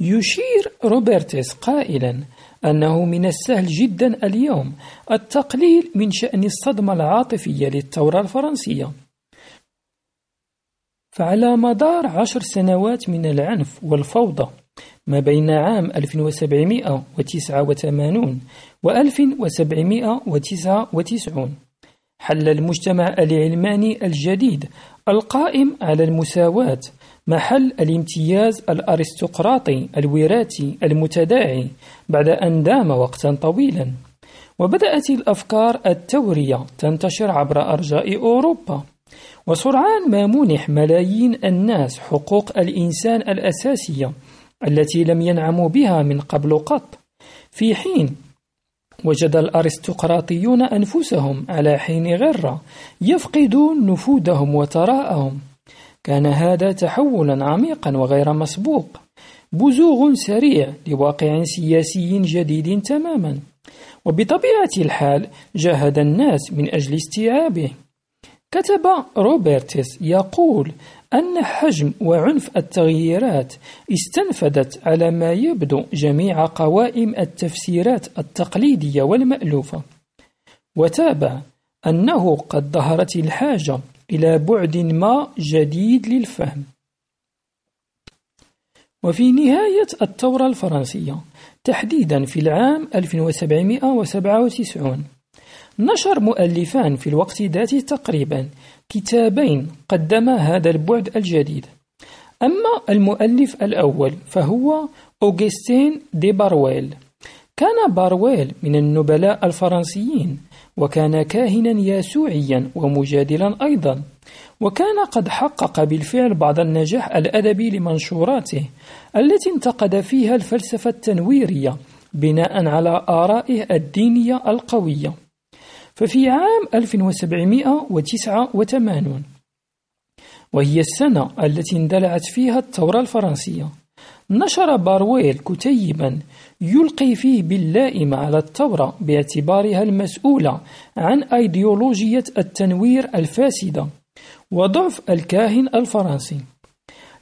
يشير روبرتس قائلا أنه من السهل جدا اليوم التقليل من شأن الصدمة العاطفية للثورة الفرنسية. فعلى مدار عشر سنوات من العنف والفوضى ما بين عام 1789 و 1799 حل المجتمع العلماني الجديد القائم على المساواة محل الامتياز الأرستقراطي الوراثي المتداعي بعد أن دام وقتا طويلا. وبدأت الأفكار التورية تنتشر عبر أرجاء أوروبا. وسرعان ما منح ملايين الناس حقوق الإنسان الأساسية التي لم ينعموا بها من قبل قط. في حين وجد الأرستقراطيون أنفسهم على حين غرة يفقدون نفوذهم وثراءهم. كان هذا تحولا عميقا وغير مسبوق. بزوغ سريع لواقع سياسي جديد تماما. وبطبيعة الحال جاهد الناس من أجل استيعابه. كتب روبرتس يقول أن حجم وعنف التغييرات استنفدت على ما يبدو جميع قوائم التفسيرات التقليدية والمألوفة وتابع أنه قد ظهرت الحاجة إلى بعد ما جديد للفهم. وفي نهاية الثورة الفرنسية تحديدا في العام 1797 نشر مؤلفان في الوقت ذاته تقريبا كتابين قدما هذا البعد الجديد. أما المؤلف الأول فهو أوغستين دي بارويل. كان بارويل من النبلاء الفرنسيين وكان كاهنا يسوعيا ومجادلا أيضا. وكان قد حقق بالفعل بعض النجاح الأدبي لمنشوراته التي انتقد فيها الفلسفة التنويرية بناء على آرائه الدينية القوية. ففي عام 1789 وهي السنة التي اندلعت فيها الثورة الفرنسية نشر بارويل كتيبا يلقي فيه باللائم على الثورة باعتبارها المسؤولة عن أيديولوجية التنوير الفاسدة وضعف الكاهن الفرنسي.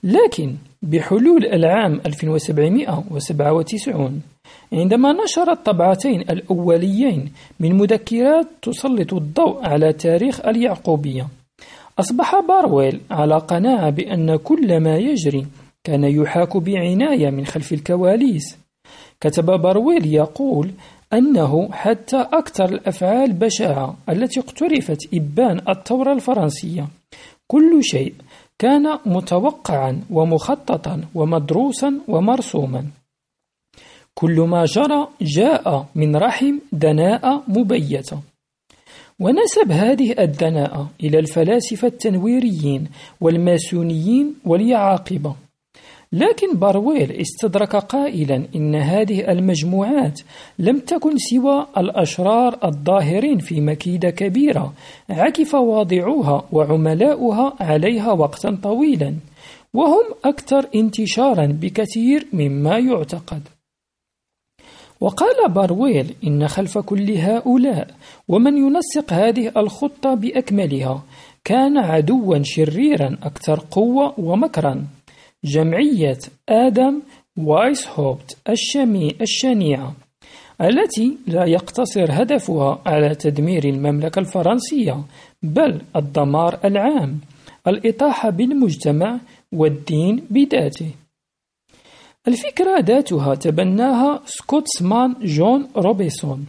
لكن بحلول العام 1797 عندما نشر الطبعتين الأوليين من مذكرات تسلط الضوء على تاريخ اليعقوبية أصبح بارويل على قناعة بأن كل ما يجري كان يحاك بعناية من خلف الكواليس. كتب بارويل يقول أنه حتى أكثر الأفعال بشاعة التي اقترفت إبان الثورة الفرنسية كل شيء كان متوقعا ومخططا ومدروسا ومرسوما. كل ما جرى جاء من رحم دناء مبيتة ونسب هذه الدناءة إلى الفلاسفة التنويريين والماسونيين واليعاقبة. لكن بارويل استدرك قائلا إن هذه المجموعات لم تكن سوى الأشرار الظاهرين في مكيدة كبيرة عكف واضعوها وعملاؤها عليها وقتا طويلا وهم أكثر انتشارا بكثير مما يعتقد. وقال بارويل إن خلف كل هؤلاء ومن ينسق هذه الخطة بأكملها كان عدوا شريرا أكثر قوة ومكرا. جمعية آدم وايس هوبت الشمي الشنيعة التي لا يقتصر هدفها على تدمير المملكة الفرنسية بل الدمار العام الإطاحة بالمجتمع والدين بذاته. الفكرة ذاتها تبناها سكوتسمان جون روبيسون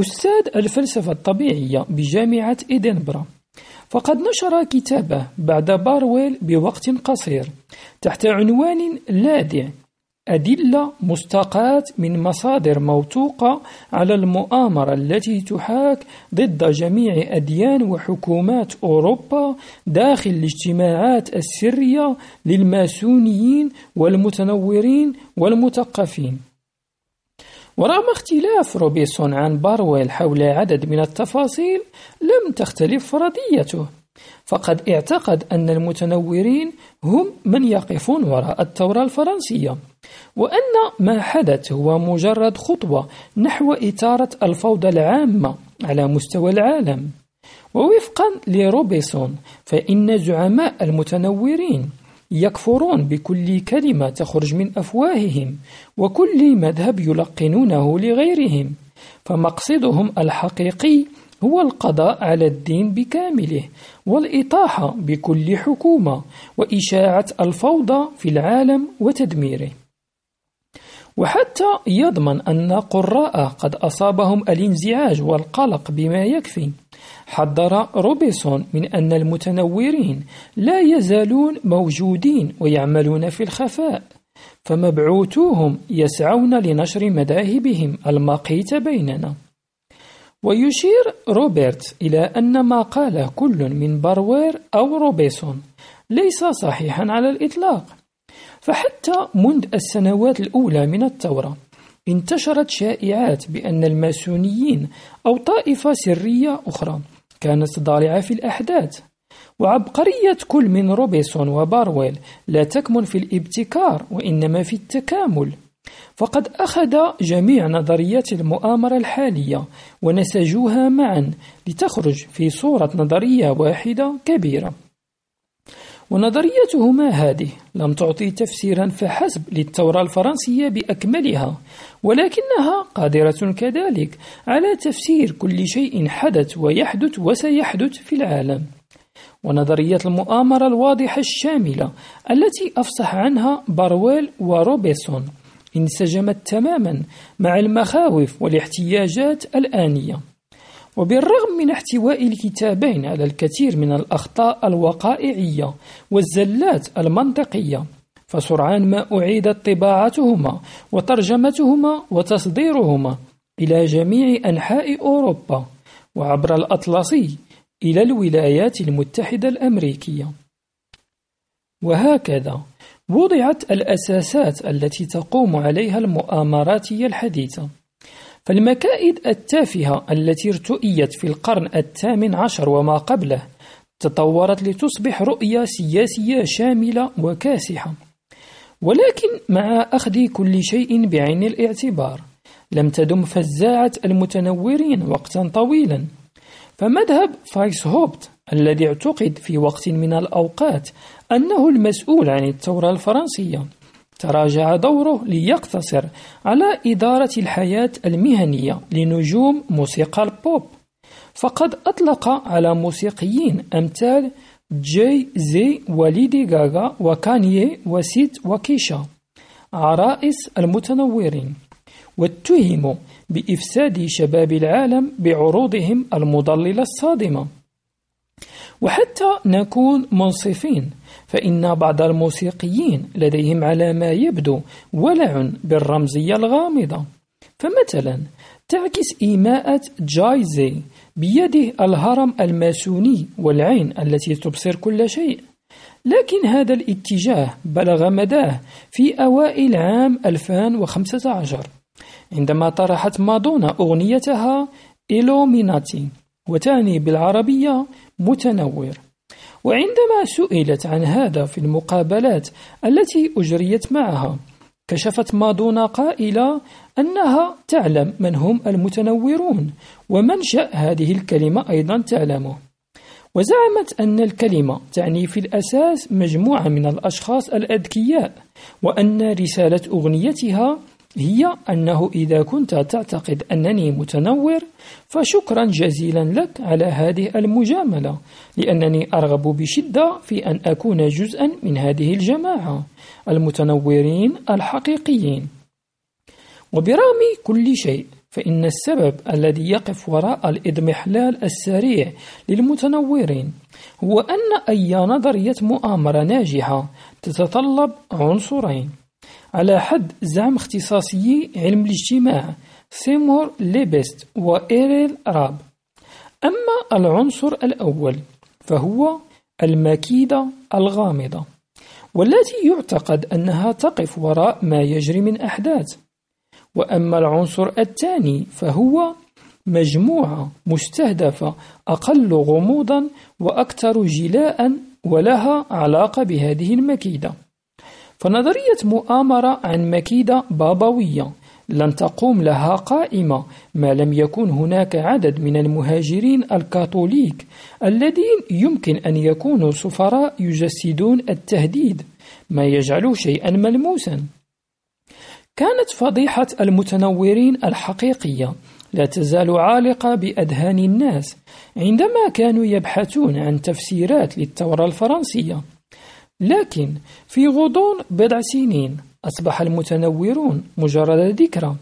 أستاذ الفلسفة الطبيعية بجامعة إدنبرا. فقد نشر كتابه بعد بارويل بوقت قصير تحت عنوان لاذع أدلة مستقاة من مصادر موثوقة على المؤامرة التي تحاك ضد جميع أديان وحكومات أوروبا داخل الاجتماعات السرية للماسونيين والمتنورين والمثقفين. ورغم اختلاف روبيسون عن بارويل حول عدد من التفاصيل لم تختلف فرضيته فقد اعتقد أن المتنورين هم من يقفون وراء الثورة الفرنسية وأن ما حدث هو مجرد خطوة نحو إثارة الفوضى العامة على مستوى العالم. ووفقا لروبيسون فإن زعماء المتنورين يكفرون بكل كلمة تخرج من أفواههم وكل مذهب يلقنونه لغيرهم فمقصدهم الحقيقي هو القضاء على الدين بكامله والإطاحة بكل حكومة وإشاعة الفوضى في العالم وتدميره. وحتى يضمن أن قراء قد أصابهم الانزعاج والقلق بما يكفي حذر روبيسون من أن المتنورين لا يزالون موجودين ويعملون في الخفاء فمبعوثوهم يسعون لنشر مذاهبهم المقيت بيننا. ويشير روبرت إلى أن ما قاله كل من بارويل أو روبيسون ليس صحيحا على الإطلاق. فحتى منذ السنوات الأولى من الثورة انتشرت شائعات بأن الماسونيين أو طائفة سرية أخرى كانت ضالعة في الأحداث. وعبقرية كل من روبيسون وبارويل لا تكمن في الابتكار وإنما في التكامل. فقد أخذ جميع نظريات المؤامرة الحالية ونسجوها معا لتخرج في صورة نظرية واحدة كبيرة. ونظريتهما هذه لم تعطي تفسيرا فحسب للثورة الفرنسية بأكملها ولكنها قادرة كذلك على تفسير كل شيء حدث ويحدث وسيحدث في العالم. ونظرية المؤامرة الواضحة الشاملة التي أفصح عنها بارويل وروبيسون انسجمت تماما مع المخاوف والاحتياجات الآنية. وبالرغم من احتواء الكتابين على الكثير من الأخطاء الوقائعية والزلات المنطقية فسرعان ما أعيدت طباعتهما وترجمتهما وتصديرهما إلى جميع أنحاء أوروبا وعبر الأطلسي إلى الولايات المتحدة الأمريكية. وهكذا وضعت الأساسات التي تقوم عليها المؤامراتية الحديثة. فالمكائد التافهة التي ارتؤيت في القرن الثامن عشر وما قبله تطورت لتصبح رؤية سياسية شاملة وكاسحة. ولكن مع أخذ كل شيء بعين الاعتبار لم تدم فزاعة المتنورين وقتا طويلا. فمذهب فايس هوبت الذي اعتقد في وقت من الأوقات أنه المسؤول عن الثورة الفرنسية. تراجع دوره ليقتصر على إدارة الحياة المهنية لنجوم موسيقى البوب. فقد أطلق على موسيقيين أمثال جي زي وليدي غاغا وكانيي ويست وكيشا. عرائس المتنورين. واتهموا بإفساد شباب العالم بعروضهم المضللة الصادمة. وحتى نكون منصفين فإن بعض الموسيقيين لديهم على ما يبدو ولع بالرمزية الغامضة. فمثلا تعكس إيماءة جايزي بيده الهرم الماسوني والعين التي تبصر كل شيء. لكن هذا الاتجاه بلغ مداه في أوائل عام 2015 عندما طرحت مادونا أغنيتها إيلوميناتي وتعني بالعربية متنور. وعندما سئلت عن هذا في المقابلات التي أجريت معها كشفت مادونا قائلة أنها تعلم من هم المتنورون ومنشأ هذه الكلمة أيضا تعلمه. وزعمت أن الكلمة تعني في الأساس مجموعة من الأشخاص الأذكياء وأن رسالة أغنيتها هي أنه إذا كنت تعتقد أنني متنور فشكرا جزيلا لك على هذه المجاملة لأنني أرغب بشدة في أن أكون جزءا من هذه الجماعة المتنورين الحقيقيين. وبرغم كل شيء فإن السبب الذي يقف وراء الإضمحلال السريع للمتنورين هو أن أي نظرية مؤامرة ناجحة تتطلب عنصرين. على حد زعم اختصاصيي علم الاجتماع. سيمور ليبست وإيرل راب. أما العنصر الأول فهو المكيدة الغامضة والتي يعتقد أنها تقف وراء ما يجري من أحداث. وأما العنصر الثاني فهو مجموعة مستهدفة أقل غموضا وأكثر جلاء ولها علاقة بهذه المكيدة. فنظرية مؤامرة عن مكيدة بابوية لن تقوم لها قائمة ما لم يكن هناك عدد من المهاجرين الكاثوليك الذين يمكن أن يكونوا سفراء يجسدون التهديد ما يجعله شيئا ملموسا. كانت فضيحة المتنورين الحقيقية لا تزال عالقة بأذهان الناس عندما كانوا يبحثون عن تفسيرات للثورة الفرنسية. لكن في غضون بضع سنين أصبح المتنورون مجرد ذكرى.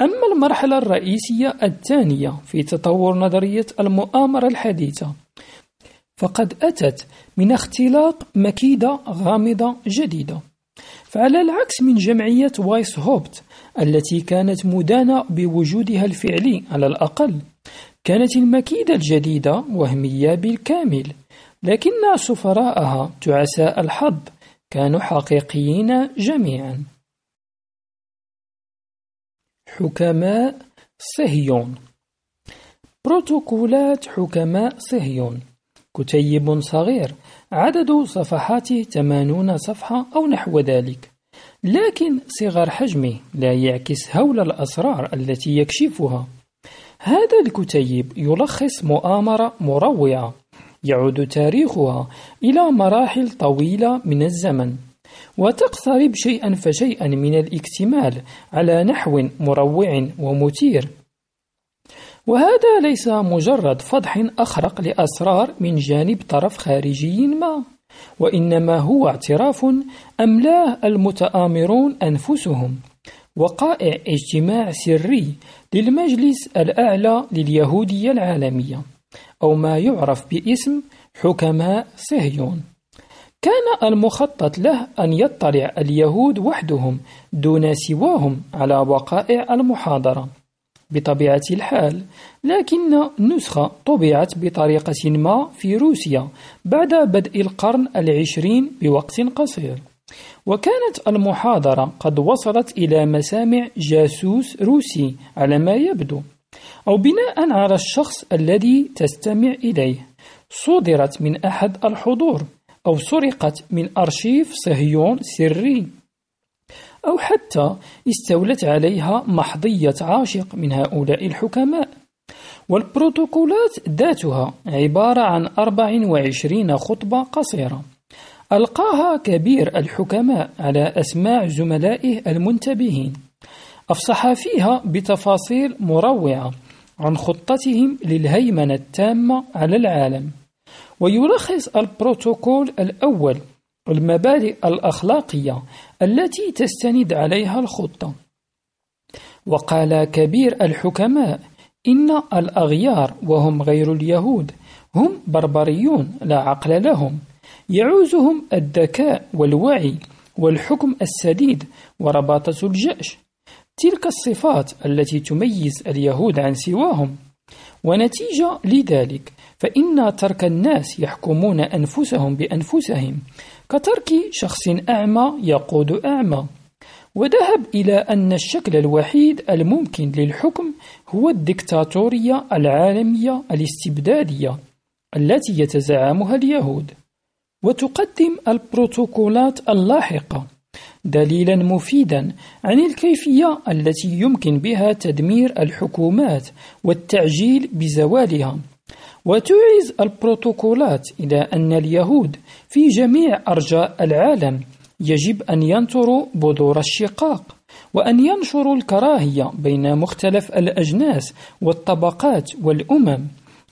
أما المرحلة الرئيسية الثانية في تطور نظرية المؤامرة الحديثة فقد أتت من اختلاق مكيدة غامضة جديدة. فعلى العكس من جمعية وايس هوبت التي كانت مدانة بوجودها الفعلي على الأقل كانت المكيدة الجديدة وهمية بالكامل. لكن سفراءها تعساء الحظ كانوا حقيقيين جميعا. حكماء صهيون. بروتوكولات حكماء صهيون. كتيب صغير. عدد صفحاته 80 صفحة أو نحو ذلك. لكن صغر حجمه لا يعكس هول الأسرار التي يكشفها. هذا الكتيب يلخص مؤامرة مروعة يعود تاريخها إلى مراحل طويلة من الزمن وتقترب شيئا فشيئا من الاكتمال على نحو مروع ومثير. وهذا ليس مجرد فضح أخرق لأسرار من جانب طرف خارجي ما وإنما هو اعتراف أملاه المتآمرون أنفسهم. وقائع اجتماع سري للمجلس الأعلى لليهودية العالمية. أو ما يعرف باسم حكماء صهيون كان المخطط له أن يطلع اليهود وحدهم دون سواهم على وقائع المحاضرة بطبيعة الحال لكن نسخة طبعت بطريقة ما في روسيا بعد بدء القرن العشرين بوقت قصير. وكانت المحاضرة قد وصلت إلى مسامع جاسوس روسي على ما يبدو. أو بناء على الشخص الذي تستمع إليه. صدرت من أحد الحضور أو سرقت من أرشيف صهيون سري. أو حتى استولت عليها محضية عاشق من هؤلاء الحكماء. والبروتوكولات ذاتها عبارة عن 24 خطبة قصيرة. ألقاها كبير الحكماء على أسماع زملائه المنتبهين. أفصح فيها بتفاصيل مروعة. عن خطتهم للهيمنة التامة على العالم. ويلخص البروتوكول الأول المبادئ الأخلاقية التي تستند عليها الخطة. وقال كبير الحكماء إن الأغيار وهم غير اليهود هم بربريون لا عقل لهم. يعوزهم الذكاء والوعي والحكم السديد ورباطة الجأش تلك الصفات التي تميز اليهود عن سواهم. ونتيجة لذلك فإن ترك الناس يحكمون أنفسهم بأنفسهم كترك شخص أعمى يقود أعمى. وذهب إلى أن الشكل الوحيد الممكن للحكم هو الدكتاتورية العالمية الاستبدادية التي يتزعمها اليهود. وتقدم البروتوكولات اللاحقة. دليلا مفيدا عن الكيفية التي يمكن بها تدمير الحكومات والتعجيل بزوالها. وتعز البروتوكولات إلى أن اليهود في جميع أرجاء العالم يجب أن ينطروا بذور الشقاق وأن ينشروا الكراهية بين مختلف الأجناس والطبقات والأمم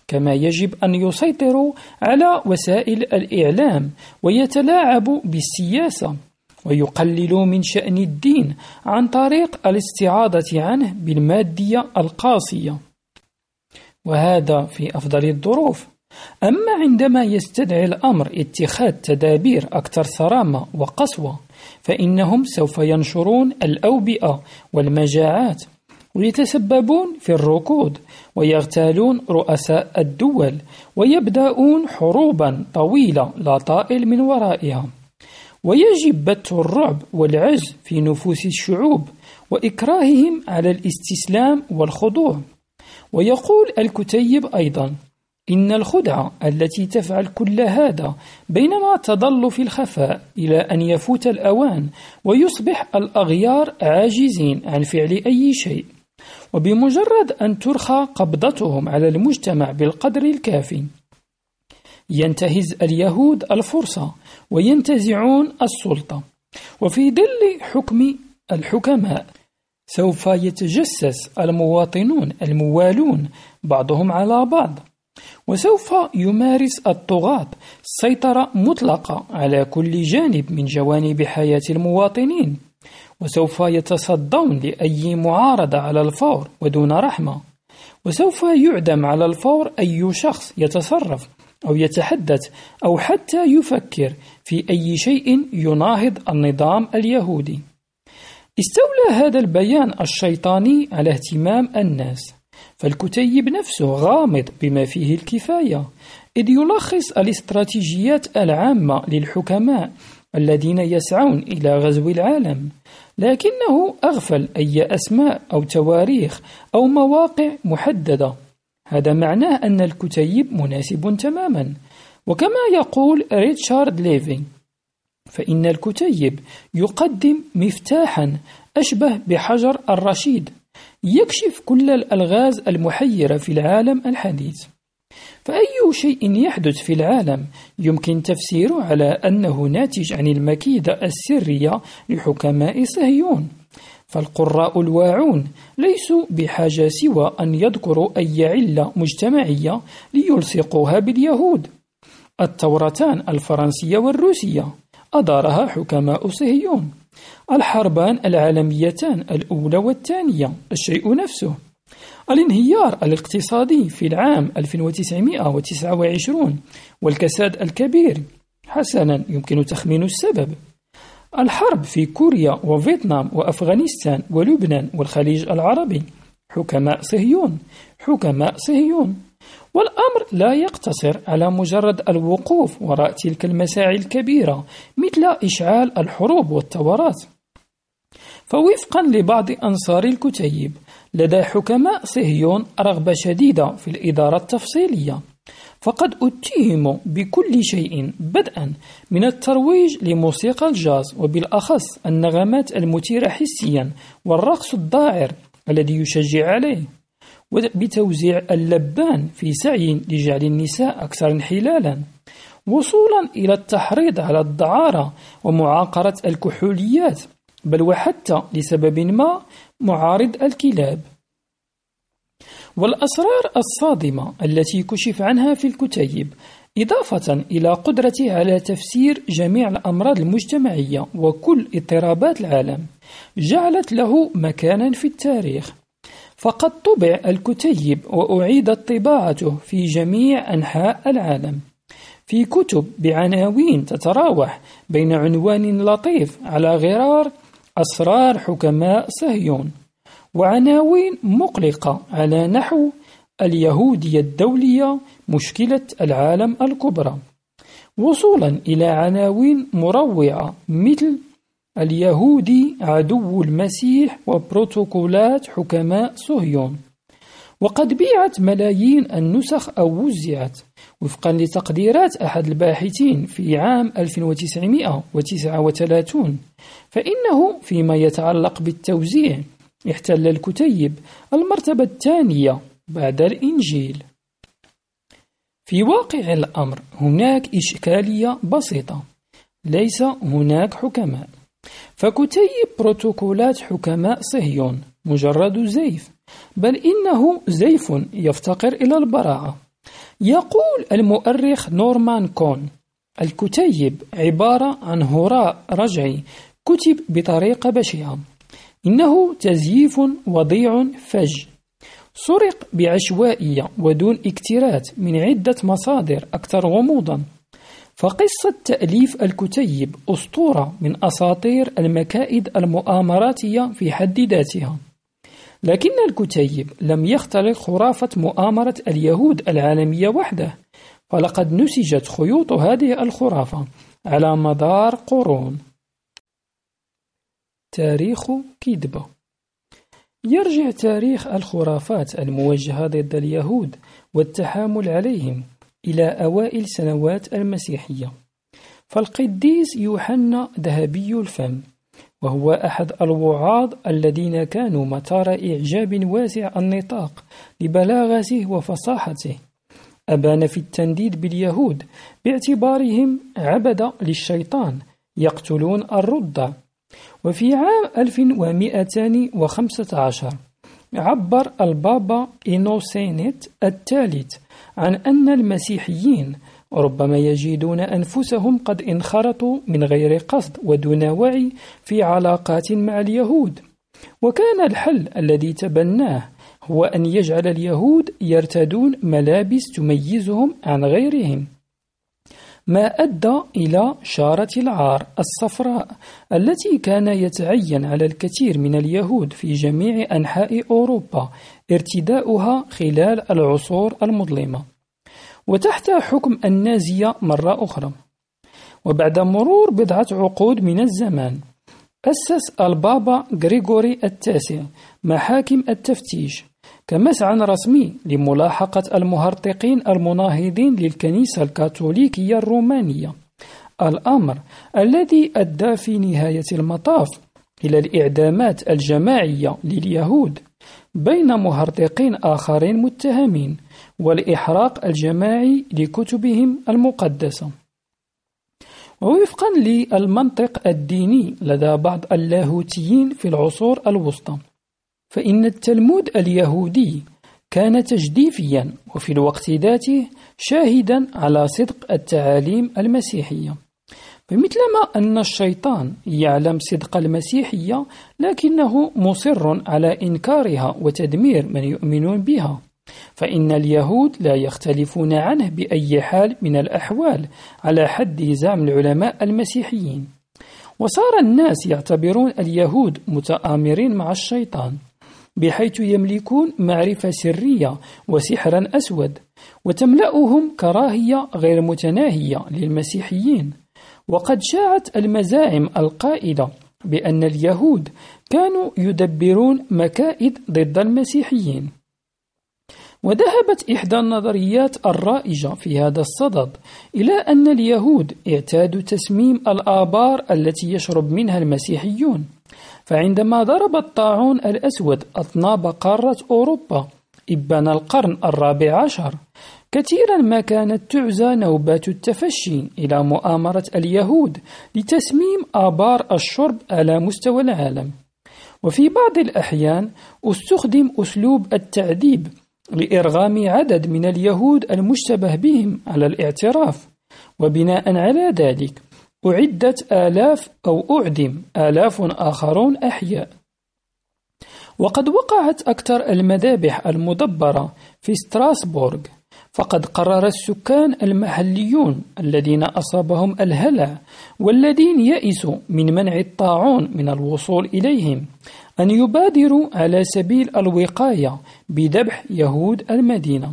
كما يجب أن يسيطروا على وسائل الإعلام ويتلاعبوا بالسياسة. ويقللوا من شأن الدين عن طريق الاستعاضة عنه بالمادية القاسية. وهذا في أفضل الظروف. أما عندما يستدعي الأمر اتخاذ تدابير أكثر صرامة وقسوة فإنهم سوف ينشرون الأوبئة والمجاعات ويتسببون في الركود ويغتالون رؤساء الدول ويبدأون حروبا طويلة لا طائل من ورائها. ويجب بث الرعب والعجز في نفوس الشعوب وإكراههم على الاستسلام والخضوع. ويقول الكتيب أيضا إن الخدعة التي تفعل كل هذا بينما تظل في الخفاء إلى أن يفوت الأوان ويصبح الأغيار عاجزين عن فعل أي شيء. وبمجرد أن ترخى قبضتهم على المجتمع بالقدر الكافي ينتهز اليهود الفرصة وينتزعون السلطة. وفي ظل حكم الحكماء سوف يتجسس المواطنون الموالون بعضهم على بعض وسوف يمارس الطغاة سيطرة مطلقة على كل جانب من جوانب حياة المواطنين وسوف يتصدون لأي معارضة على الفور ودون رحمة وسوف يعدم على الفور أي شخص يتصرف. أو يتحدث أو حتى يفكر في أي شيء يناهض النظام اليهودي. استولى هذا البيان الشيطاني على اهتمام الناس فالكتيب نفسه غامض بما فيه الكفاية إذ يلخص الاستراتيجيات العامة للحكماء الذين يسعون إلى غزو العالم لكنه أغفل أي أسماء أو تواريخ أو مواقع محددة هذا معناه أن الكتيب مناسب تماما. وكما يقول ريتشارد ليفي فإن الكتيب يقدم مفتاحا أشبه بحجر الرشيد يكشف كل الألغاز المحيرة في العالم الحديث. فأي شيء يحدث في العالم يمكن تفسيره على أنه ناتج عن المكيدة السرية لحكماء صهيون. فالقراء الواعون ليسوا بحاجة سوى أن يذكروا أي علة مجتمعية ليلصقوها باليهود. التورتان الفرنسية والروسية أدارها حكماء صهيون. الحربان العالميتان الأولى والثانية الشيء نفسه. الانهيار الاقتصادي في العام 1929 والكساد الكبير حسنا يمكن تخمين السبب. الحرب في كوريا وفيتنام وأفغانستان ولبنان والخليج العربي. حكماء صهيون حكماء صهيون. والأمر لا يقتصر على مجرد الوقوف وراء تلك المساعي الكبيرة مثل إشعال الحروب والثورات. فوفقا لبعض أنصار الكتيب لدى حكماء صهيون رغبة شديدة في الإدارة التفصيلية فقد اتهموا بكل شيء بدءا من الترويج لموسيقى الجاز وبالأخص النغمات المثيرة حسيا والرقص الداعر الذي يشجع عليه وبتوزيع اللبان في سعي لجعل النساء أكثر انحلالا. وصولا إلى التحريض على الدعارة ومعاقرة الكحوليات بل وحتى لسبب ما معارض الكلاب. والأسرار الصادمة التي كشف عنها في الكتيب إضافة إلى قدرته على تفسير جميع الأمراض المجتمعية وكل اضطرابات العالم جعلت له مكانا في التاريخ. فقد طبع الكتيب وأعيدت طباعته في جميع أنحاء العالم. في كتب بعناوين تتراوح بين عنوان لطيف على غرار أسرار حكماء صهيون. وعناوين مقلقة على نحو اليهودية الدولية مشكلة العالم الكبرى. وصولا إلى عناوين مروعة مثل اليهودي عدو المسيح وبروتوكولات حكماء صهيون وقد بيعت ملايين النسخ أو وزعت وفقا لتقديرات أحد الباحثين في عام 1939 فإنه فيما يتعلق بالتوزيع احتل الكتيب. المرتبة الثانية بعد الإنجيل. في واقع الأمر هناك إشكالية بسيطة. ليس هناك حكماء. فكتيب بروتوكولات حكماء صهيون مجرد زيف بل إنه زيف يفتقر إلى البراعة. يقول المؤرخ نورمان كون الكتيب عبارة عن هراء رجعي كتب بطريقة بشعة. إنه تزييف وضيع فج. سرق بعشوائية ودون اكتراث من عدة مصادر أكثر غموضا. فقصة تأليف الكتيب أسطورة من أساطير المكائد المؤامراتية في حد ذاتها. لكن الكتيب لم يختلق خرافة مؤامرة اليهود العالمية وحده فلقد نسجت خيوط هذه الخرافة على مدار قرون. تاريخ كذبة يرجع تاريخ الخرافات الموجهة ضد اليهود والتحامل عليهم إلى أوائل سنوات المسيحية. فالقديس يوحنا ذهبي الفم وهو أحد الوعاظ الذين كانوا مطار إعجاب واسع النطاق لبلاغته وفصاحته. أبان في التنديد باليهود باعتبارهم عبد للشيطان يقتلون الرضع وفي عام 1215 عبر البابا إينوسينيت الثالث عن أن المسيحيين ربما يجدون أنفسهم قد انخرطوا من غير قصد ودون وعي في علاقات مع اليهود. وكان الحل الذي تبناه هو أن يجعل اليهود يرتدون ملابس تميزهم عن غيرهم. ما أدى إلى شارة العار الصفراء التي كان يتعين على الكثير من اليهود في جميع أنحاء أوروبا ارتداؤها خلال العصور المظلمة. وتحت حكم النازية مرة أخرى. وبعد مرور بضعة عقود من الزمان أسس البابا غريغوري التاسع محاكم التفتيش كمسعى رسمي لملاحقة المهرطقين المناهضين للكنيسة الكاثوليكية الرومانية. الأمر الذي أدى في نهاية المطاف إلى الإعدامات الجماعية لليهود بين مهرطقين آخرين متهمين والإحراق الجماعي لكتبهم المقدسة. ووفقا للمنطق الديني لدى بعض اللاهوتيين في العصور الوسطى. فإن التلمود اليهودي كان تجديفيا وفي الوقت ذاته شاهدا على صدق التعاليم المسيحية. فمثلما أن الشيطان يعلم صدق المسيحية لكنه مصر على إنكارها وتدمير من يؤمنون بها. فإن اليهود لا يختلفون عنه بأي حال من الأحوال على حد زعم العلماء المسيحيين. وصار الناس يعتبرون اليهود متآمرين مع الشيطان. بحيث يملكون معرفة سرية وسحرا أسود وتملأهم كراهية غير متناهية للمسيحيين. وقد شاعت المزاعم القائلة بأن اليهود كانوا يدبرون مكائد ضد المسيحيين. وذهبت إحدى النظريات الرائجة في هذا الصدد إلى أن اليهود اعتادوا تسميم الآبار التي يشرب منها المسيحيون. فعندما ضرب الطاعون الأسود أطناب قارة أوروبا إبان القرن الرابع عشر كثيرا ما كانت تعزى نوبات التفشي إلى مؤامرة اليهود لتسميم آبار الشرب على مستوى العالم. وفي بعض الأحيان استخدم أسلوب التعذيب لإرغام عدد من اليهود المشتبه بهم على الاعتراف وبناء على ذلك أعدت آلاف أو أعدم آلاف آخرون أحياء. وقد وقعت أكثر المذابح المدبرة في ستراسبورغ فقد قرر السكان المحليون الذين أصابهم الهلع والذين يئسوا من منع الطاعون من الوصول إليهم أن يبادروا على سبيل الوقاية بذبح يهود المدينة.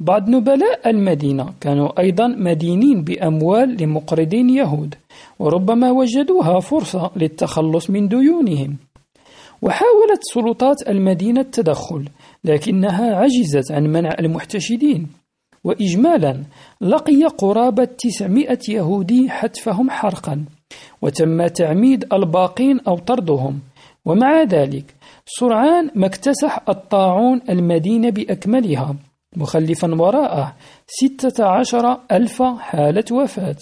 بعض نبلاء المدينة كانوا أيضا مدينين بأموال لمقرضين يهود وربما وجدوها فرصة للتخلص من ديونهم. وحاولت سلطات المدينة التدخل لكنها عجزت عن منع المحتشدين. وإجمالا لقي قرابة 900 يهودي حتفهم حرقا وتم تعميد الباقين أو طردهم. ومع ذلك سرعان ما اكتسح الطاعون المدينة بأكملها. مخلفا وراءه ستة عشر ألف حالة وفاة.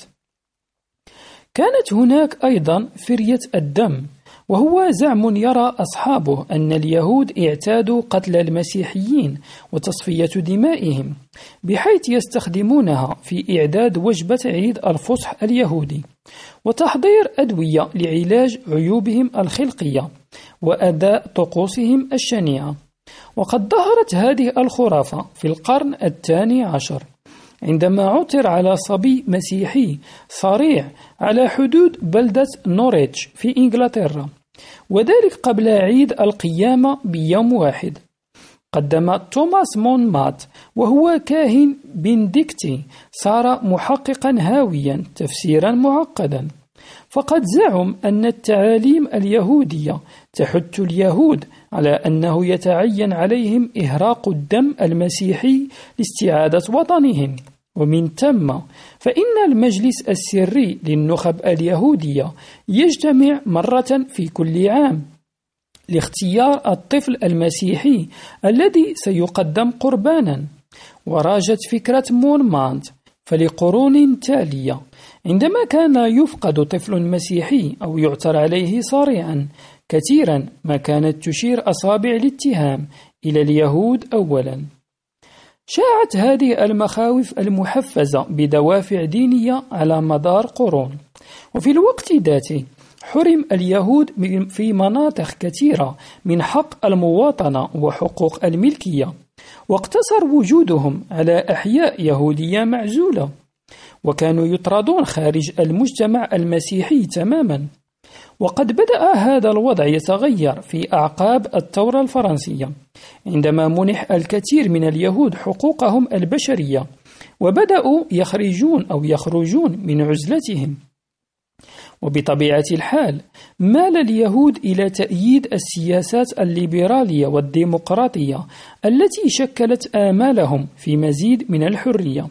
كانت هناك أيضا فرية الدم وهو زعم يرى أصحابه أن اليهود اعتادوا قتل المسيحيين وتصفية دمائهم بحيث يستخدمونها في إعداد وجبة عيد الفصح اليهودي وتحضير أدوية لعلاج عيوبهم الخلقية وأداء طقوسهم الشنيعة. وقد ظهرت هذه الخرافة في القرن الثاني عشر عندما عثر على صبي مسيحي صريع على حدود بلدة نوريتش في إنجلترا وذلك قبل عيد القيامة بيوم واحد. قدم توماس مون مات وهو كاهن بنديكتي صار محققا هاويا تفسيرا معقدا. فقد زعم أن التعاليم اليهودية تحث اليهود على أنه يتعين عليهم إهراق الدم المسيحي لاستعادة وطنهم. ومن ثم فإن المجلس السري للنخب اليهودية يجتمع مرة في كل عام لاختيار الطفل المسيحي الذي سيقدم قربانا. وراجت فكرة مونمانت فلقرون تالية. عندما كان يفقد طفل مسيحي أو يعثر عليه صارعا كثيرا ما كانت تشير أصابع الاتهام إلى اليهود أولا. شاعت هذه المخاوف المحفزة بدوافع دينية على مدار قرون. وفي الوقت ذاته حرم اليهود في مناطق كثيرة من حق المواطنة وحقوق الملكية واقتصر وجودهم على أحياء يهودية معزولة. وكانوا يطردون خارج المجتمع المسيحي تماما. وقد بدأ هذا الوضع يتغير في أعقاب الثورة الفرنسية عندما منح الكثير من اليهود حقوقهم البشرية وبدأوا يخرجون أو يخرجون من عزلتهم. وبطبيعة الحال مال اليهود إلى تأييد السياسات الليبرالية والديمقراطية التي شكلت آمالهم في مزيد من الحرية.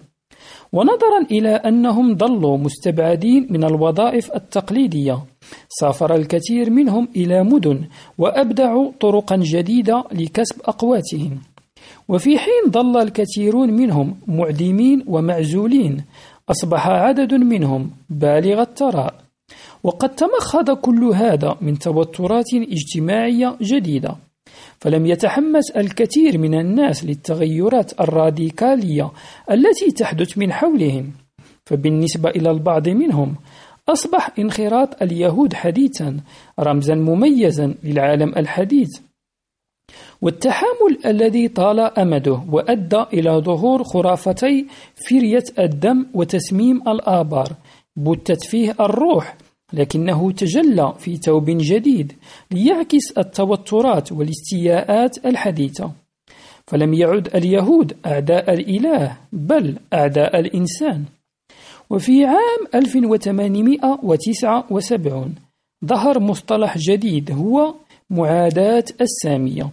ونظرا إلى أنهم ظلوا مستبعدين من الوظائف التقليدية سافر الكثير منهم إلى مدن وأبدعوا طرقا جديدة لكسب أقواتهم. وفي حين ظل الكثيرون منهم معدمين ومعزولين أصبح عدد منهم بالغ الثراء. وقد تمخض كل هذا من توترات اجتماعية جديدة فلم يتحمس الكثير من الناس للتغيرات الراديكالية التي تحدث من حولهم. فبالنسبة إلى البعض منهم أصبح انخراط اليهود حديثا رمزا مميزا للعالم الحديث. والتحامل الذي طال أمده وأدى إلى ظهور خرافتي فرية الدم وتسميم الآبار بتت فيه الروح لكنه تجلى في ثوب جديد ليعكس التوترات والاستياءات الحديثة. فلم يعد اليهود أعداء الإله بل أعداء الإنسان. وفي عام 1879 ظهر مصطلح جديد هو معاداة السامية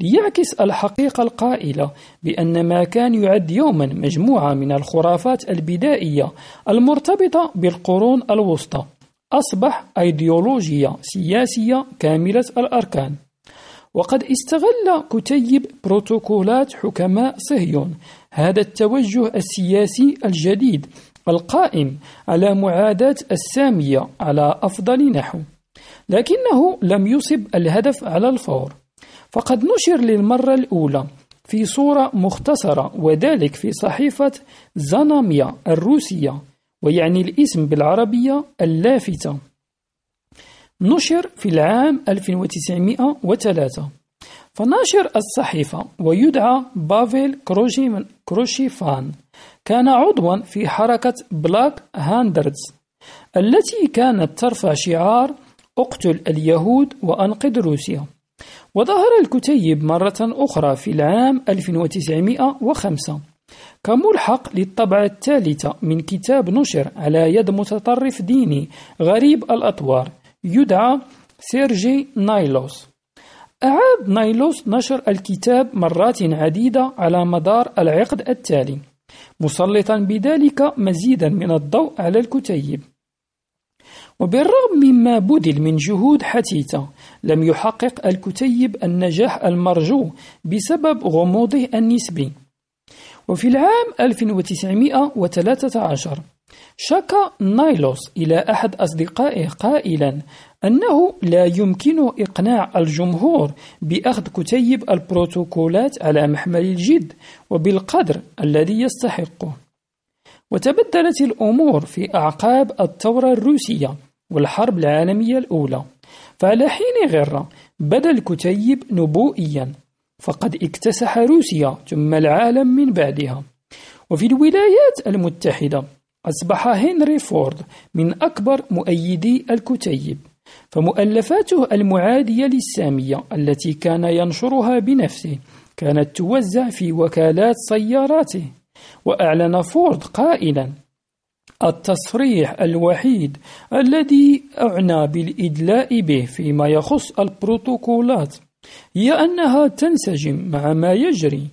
ليعكس الحقيقة القائلة بأن ما كان يعد يوما مجموعة من الخرافات البدائية المرتبطة بالقرون الوسطى أصبح أيديولوجية سياسية كاملة الأركان. وقد استغل كتيب بروتوكولات حكماء صهيون هذا التوجه السياسي الجديد القائم على معاداة السامية على أفضل نحو لكنه لم يصب الهدف على الفور. فقد نشر للمرة الأولى في صورة مختصرة وذلك في صحيفة زاناميا الروسية ويعني الاسم بالعربية اللافتة. نشر في العام 1903 فناشر الصحيفة ويدعى بافيل كروشيفان كان عضوا في حركة بلاك هاندردز التي كانت ترفع شعار أقتل اليهود وأنقذ روسيا. وظهر الكتيب مرة أخرى في العام 1905 كملحق للطبعة الثالثة من كتاب نشر على يد متطرف ديني غريب الأطوار يدعى سيرجي نايلوس. أعاد نايلوس نشر الكتاب مرات عديدة على مدار العقد التالي. مسلطا بذلك مزيدا من الضوء على الكتيب. وبالرغم مما بذل من جهود حثيثة لم يحقق الكتيب النجاح المرجو بسبب غموضه النسبي. وفي العام 1913 شكى نايلوس إلى أحد أصدقائه قائلا أنه لا يمكن إقناع الجمهور بأخذ كتيب البروتوكولات على محمل الجد وبالقدر الذي يستحقه وتبدلت الأمور في أعقاب الثورة الروسية والحرب العالمية الأولى. فعلى حين غرة بدا الكتيب نبوئيا فقد اكتسح روسيا ثم العالم من بعدها. وفي الولايات المتحدة أصبح هنري فورد من أكبر مؤيدي الكتيب فمؤلفاته المعادية للسامية التي كان ينشرها بنفسه كانت توزع في وكالات سياراته وأعلن فورد قائلا التصريح الوحيد الذي أعنى بالإدلاء به فيما يخص البروتوكولات هي أنها تنسجم مع ما يجري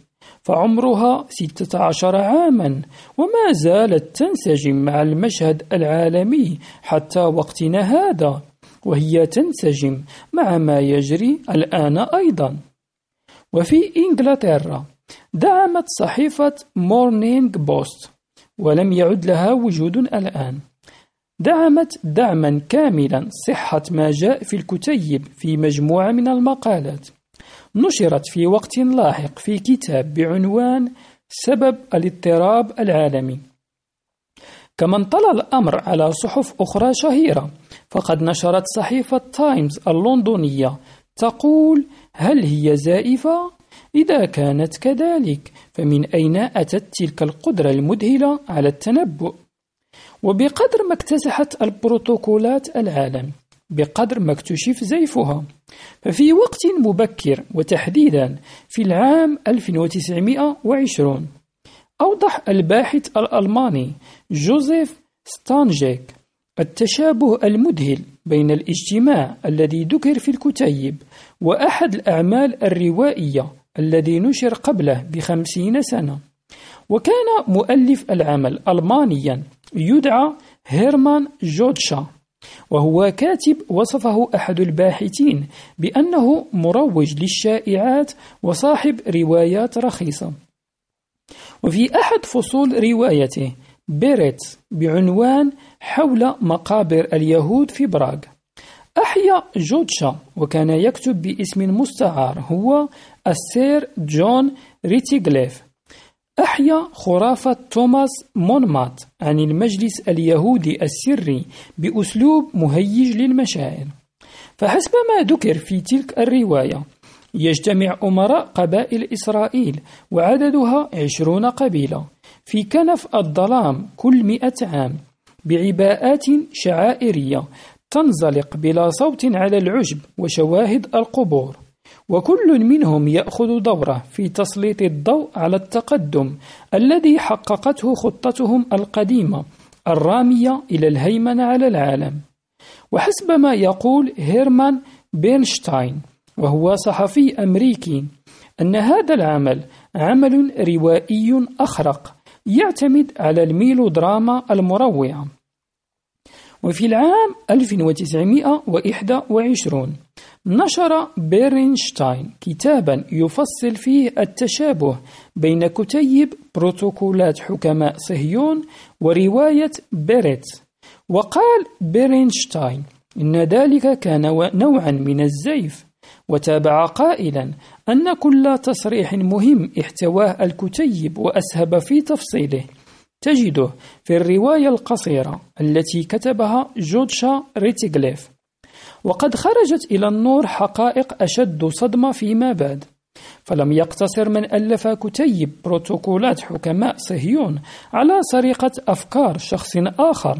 فعمرها 16 عاما وما زالت تنسجم مع المشهد العالمي حتى وقتنا هذا وهي تنسجم مع ما يجري الآن أيضا. وفي إنجلترا دعمت صحيفة مورنينغ بوست ولم يعد لها وجود الآن. دعمت دعما كاملا صحة ما جاء في الكتيب في مجموعة من المقالات. نشرت في وقت لاحق في كتاب بعنوان سبب الاضطراب العالمي كما انطلى الأمر على صحف أخرى شهيرة فقد نشرت صحيفة تايمز اللندنية تقول هل هي زائفة؟ إذا كانت كذلك فمن أين أتت تلك القدرة المذهلة على التنبؤ؟ وبقدر ما اكتسحت البروتوكولات العالم بقدر ما اكتشف زيفها. ففي وقت مبكر وتحديدا في العام 1920 أوضح الباحث الألماني جوزيف ستانجيك التشابه المذهل بين الاجتماع الذي ذكر في الكتيب وأحد الأعمال الروائية الذي نشر قبله بخمسين سنة. وكان مؤلف العمل ألمانيا يدعى هيرمان جوتشا وهو كاتب وصفه أحد الباحثين بأنه مروج للشائعات وصاحب روايات رخيصة. وفي أحد فصول روايته بيريت بعنوان حول مقابر اليهود في براغ. أحيا جوتشا وكان يكتب باسم مستعار هو السير جون ريتيغليف. أحيا خرافة توماس مونمات عن المجلس اليهودي السري بأسلوب مهيج للمشاعر. فحسب ما ذكر في تلك الرواية يجتمع أمراء قبائل إسرائيل وعددها عشرون قبيلة في كنف الظلام كل مئة عام بعباءات شعائرية تنزلق بلا صوت على العشب وشواهد القبور. وكل منهم يأخذ دوره في تسليط الضوء على التقدم الذي حققته خطتهم القديمة الرامية إلى الهيمنة على العالم. وحسب ما يقول هيرمان بيرنشتاين وهو صحفي أمريكي أن هذا العمل عمل روائي أخرق يعتمد على الميلودراما المروعة. وفي العام 1921 نشر بيرنشتاين كتابا يفصل فيه التشابه بين كتيب بروتوكولات حكماء صهيون ورواية بيريت. وقال بيرنشتاين إن ذلك كان نوعا من الزيف وتابع قائلا أن كل تصريح مهم احتواه الكتيب وأسهب في تفصيله. تجده في الرواية القصيرة التي كتبها جوتشا ريتيغليف. وقد خرجت إلى النور حقائق أشد صدمة فيما بعد. فلم يقتصر من ألف كتيب بروتوكولات حكماء صهيون على سرقة أفكار شخص آخر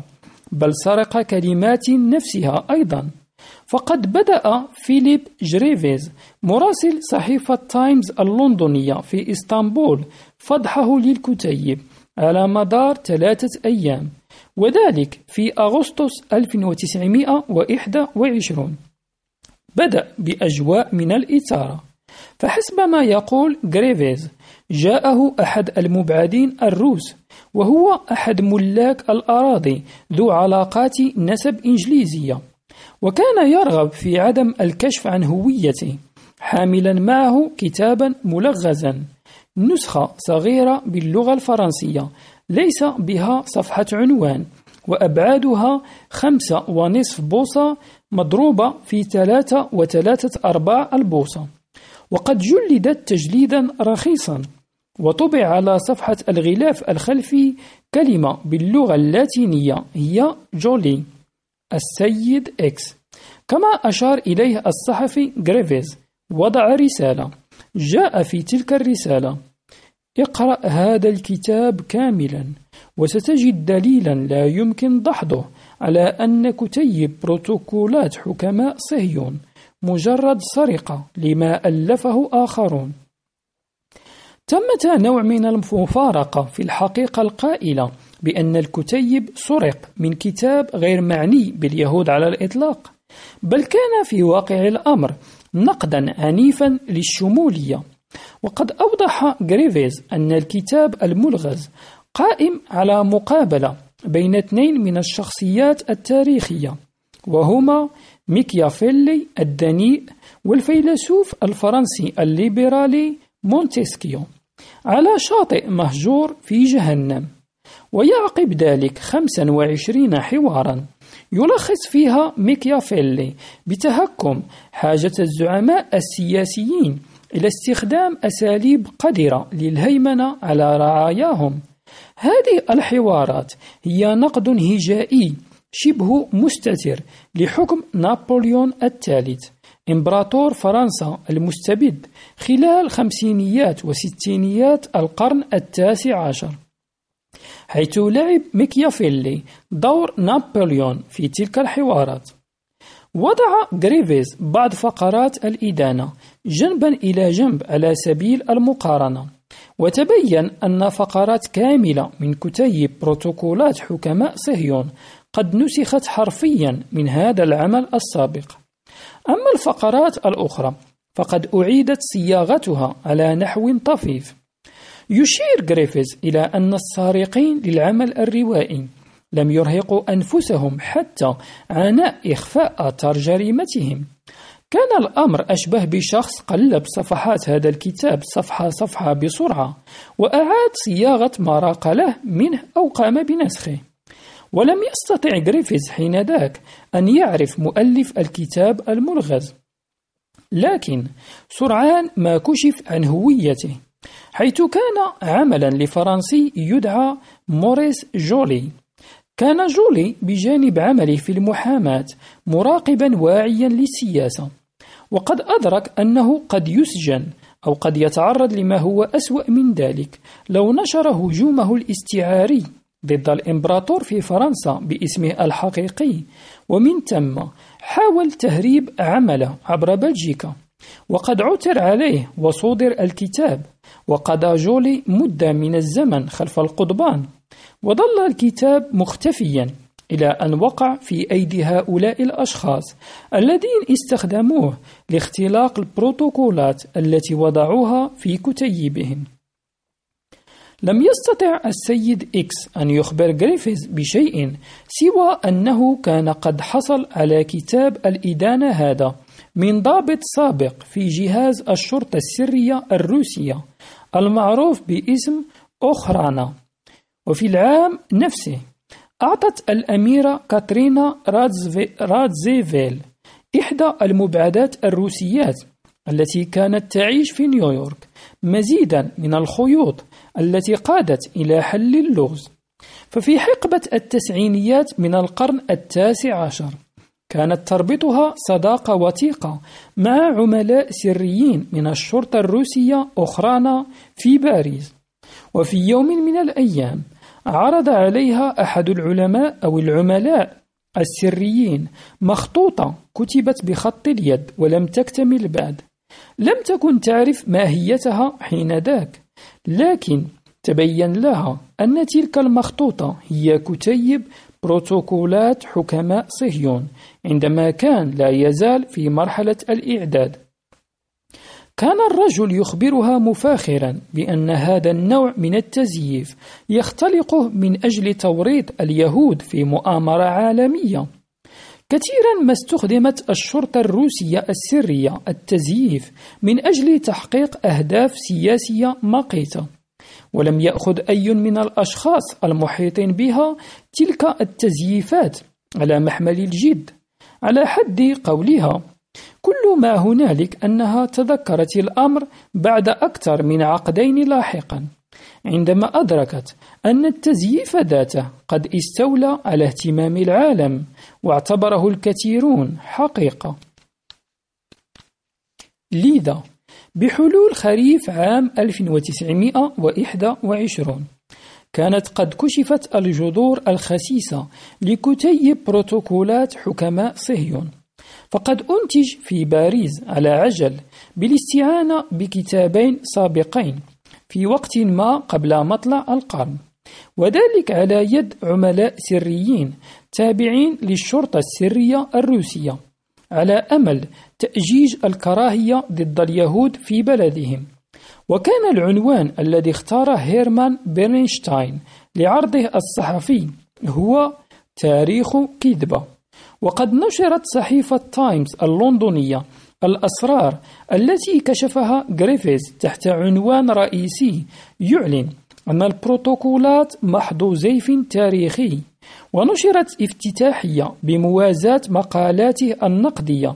بل سرق الكلمات نفسها أيضا. فقد بدأ فيليب جريفيز مراسل صحيفة تايمز اللندنية في إسطنبول فضحه للكتيب. على مدار ثلاثة أيام وذلك في أغسطس 1921 بدأ بأجواء من الإثارة فحسب ما يقول غريفيز جاءه أحد المبعدين الروس وهو أحد ملاك الأراضي ذو علاقات نسب إنجليزية. وكان يرغب في عدم الكشف عن هويته حاملا معه كتابا ملغزا. نسخة صغيرة باللغة الفرنسية ليس بها صفحة عنوان وأبعادها خمسة ونصف بوصة مضروبة في ثلاثة وثلاثة أرباع البوصة. وقد جلدت تجليدا رخيصا وطبع على صفحة الغلاف الخلفي كلمة باللغة اللاتينية هي جولي السيد إكس. كما أشار إليه الصحفي غريفيز وضع رسالة. جاء في تلك الرسالة اقرأ هذا الكتاب كاملا وستجد دليلا لا يمكن دحضه على أن كتيب بروتوكولات حكماء صهيون مجرد سرقة لما ألفه آخرون. تمت نوع من المفارقة في الحقيقة القائلة بأن الكتيب سرق من كتاب غير معني باليهود على الإطلاق بل كان في واقع الأمر نقدا عنيفا للشمولية. وقد أوضح غريفيز أن الكتاب الملغز قائم على مقابلة بين اثنين من الشخصيات التاريخية وهما ميكيافيلي الدنيء والفيلسوف الفرنسي الليبرالي مونتسكيو على شاطئ مهجور في جهنم. ويعقب ذلك 25 حوارا يلخص فيها ميكيافيلي بتهكم حاجة الزعماء السياسيين إلى استخدام أساليب قذرة للهيمنة على رعاياهم. هذه الحوارات هي نقد هجائي شبه مستتر لحكم نابليون الثالث. إمبراطور فرنسا المستبد خلال خمسينيات وستينيات القرن التاسع عشر. حيث لعب ميكيافيلي دور نابليون في تلك الحوارات. وضع غريفيز بعض فقرات الإدانة جنبا إلى جنب على سبيل المقارنة. وتبين أن فقرات كاملة من كتيب بروتوكولات حكماء صهيون قد نسخت حرفيا من هذا العمل السابق. أما الفقرات الأخرى فقد أعيدت صياغتها على نحو طفيف. يشير غريفيز إلى أن السارقين للعمل الروائي لم يرهقوا أنفسهم حتى عناء إخفاء آثار جريمتهم كان الأمر أشبه بشخص قلب صفحات هذا الكتاب صفحة صفحة بسرعة وأعاد صياغة ما راق له منه أو قام بنسخه. ولم يستطع غريفيز حينذاك أن يعرف مؤلف الكتاب الملغز. لكن سرعان ما كشف عن هويته حيث كان عملا لفرنسي يدعى موريس جولي. كان جولي بجانب عمله في المحاماة مراقبا واعيا للسياسة. وقد أدرك أنه قد يسجن أو قد يتعرض لما هو أسوأ من ذلك. لو نشر هجومه الاستعاري ضد الإمبراطور في فرنسا باسمه الحقيقي ومن ثم حاول تهريب عمله عبر بلجيكا. وقد عثر عليه وصودر الكتاب وقضى جولي مدة من الزمن خلف القضبان وظل الكتاب مختفيا. إلى أن وقع في أيدي هؤلاء الأشخاص الذين استخدموه لاختلاق البروتوكولات التي وضعوها في كتيبهم. لم يستطع السيد إكس أن يخبر غريفيز بشيء سوى أنه كان قد حصل على كتاب الإدانة هذا من ضابط سابق في جهاز الشرطة السرية الروسية المعروف باسم أوخرانا. وفي العام نفسه أعطت الأميرة كاترينا رادزيفيل إحدى المبعدات الروسيات التي كانت تعيش في نيويورك مزيدا من الخيوط التي قادت إلى حل اللغز. ففي حقبة التسعينيات من القرن التاسع عشر كانت تربطها صداقة وثيقة مع عملاء سريين من الشرطة الروسية أخرانا في باريس. وفي يوم من الأيام عرض عليها أحد العلماء أو العملاء السريين مخطوطة كتبت بخط اليد ولم تكتمل بعد لم تكن تعرف ماهيتها حين ذاك لكن تبين لها أن تلك المخطوطة هي كتيب بروتوكولات حكماء صهيون عندما كان لا يزال في مرحلة الإعداد. كان الرجل يخبرها مفاخرا بأن هذا النوع من التزييف يختلقه من أجل توريط اليهود في مؤامرة عالمية. كثيرا ما استخدمت الشرطة الروسية السرية التزييف من أجل تحقيق أهداف سياسية مقيتة ولم يأخذ أي من الأشخاص المحيطين بها تلك التزييفات على محمل الجد على حد قولها. كل ما هنالك أنها تذكرت الأمر بعد أكثر من عقدين لاحقا عندما أدركت أن التزييف ذاته قد استولى على اهتمام العالم واعتبره الكثيرون حقيقة. لذا بحلول خريف عام 1921 كانت قد كشفت الجذور الخسيسة لكتيب بروتوكولات حكماء صهيون. فقد أنتج في باريس على عجل بالاستعانة بكتابين سابقين في وقت ما قبل مطلع القرن وذلك على يد عملاء سريين تابعين للشرطة السرية الروسية على أمل تأجيج الكراهية ضد اليهود في بلدهم. وكان العنوان الذي اختاره هيرمان بيرنشتاين لعرضه الصحفي هو تاريخ كذبة. وقد نشرت صحيفة تايمز اللندنية الأسرار التي كشفها غريفيز تحت عنوان رئيسي يعلن أن البروتوكولات محض زيف تاريخي ونشرت افتتاحية بموازاة مقالاته النقدية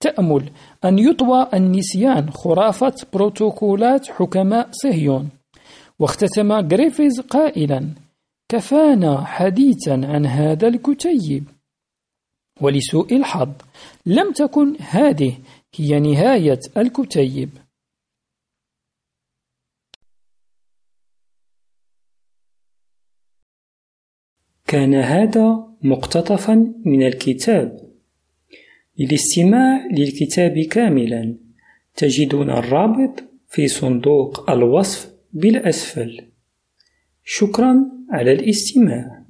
تأمل أن يطوى النسيان خرافة بروتوكولات حكماء صهيون. واختتم غريفيز قائلا كفانا حديثا عن هذا الكتيب. ولسوء الحظ. لم تكن هذه هي نهاية الكتيب. كان هذا مقتطفا من الكتاب. للاستماع للكتاب كاملا تجدون الرابط في صندوق الوصف بالأسفل. شكرا على الاستماع.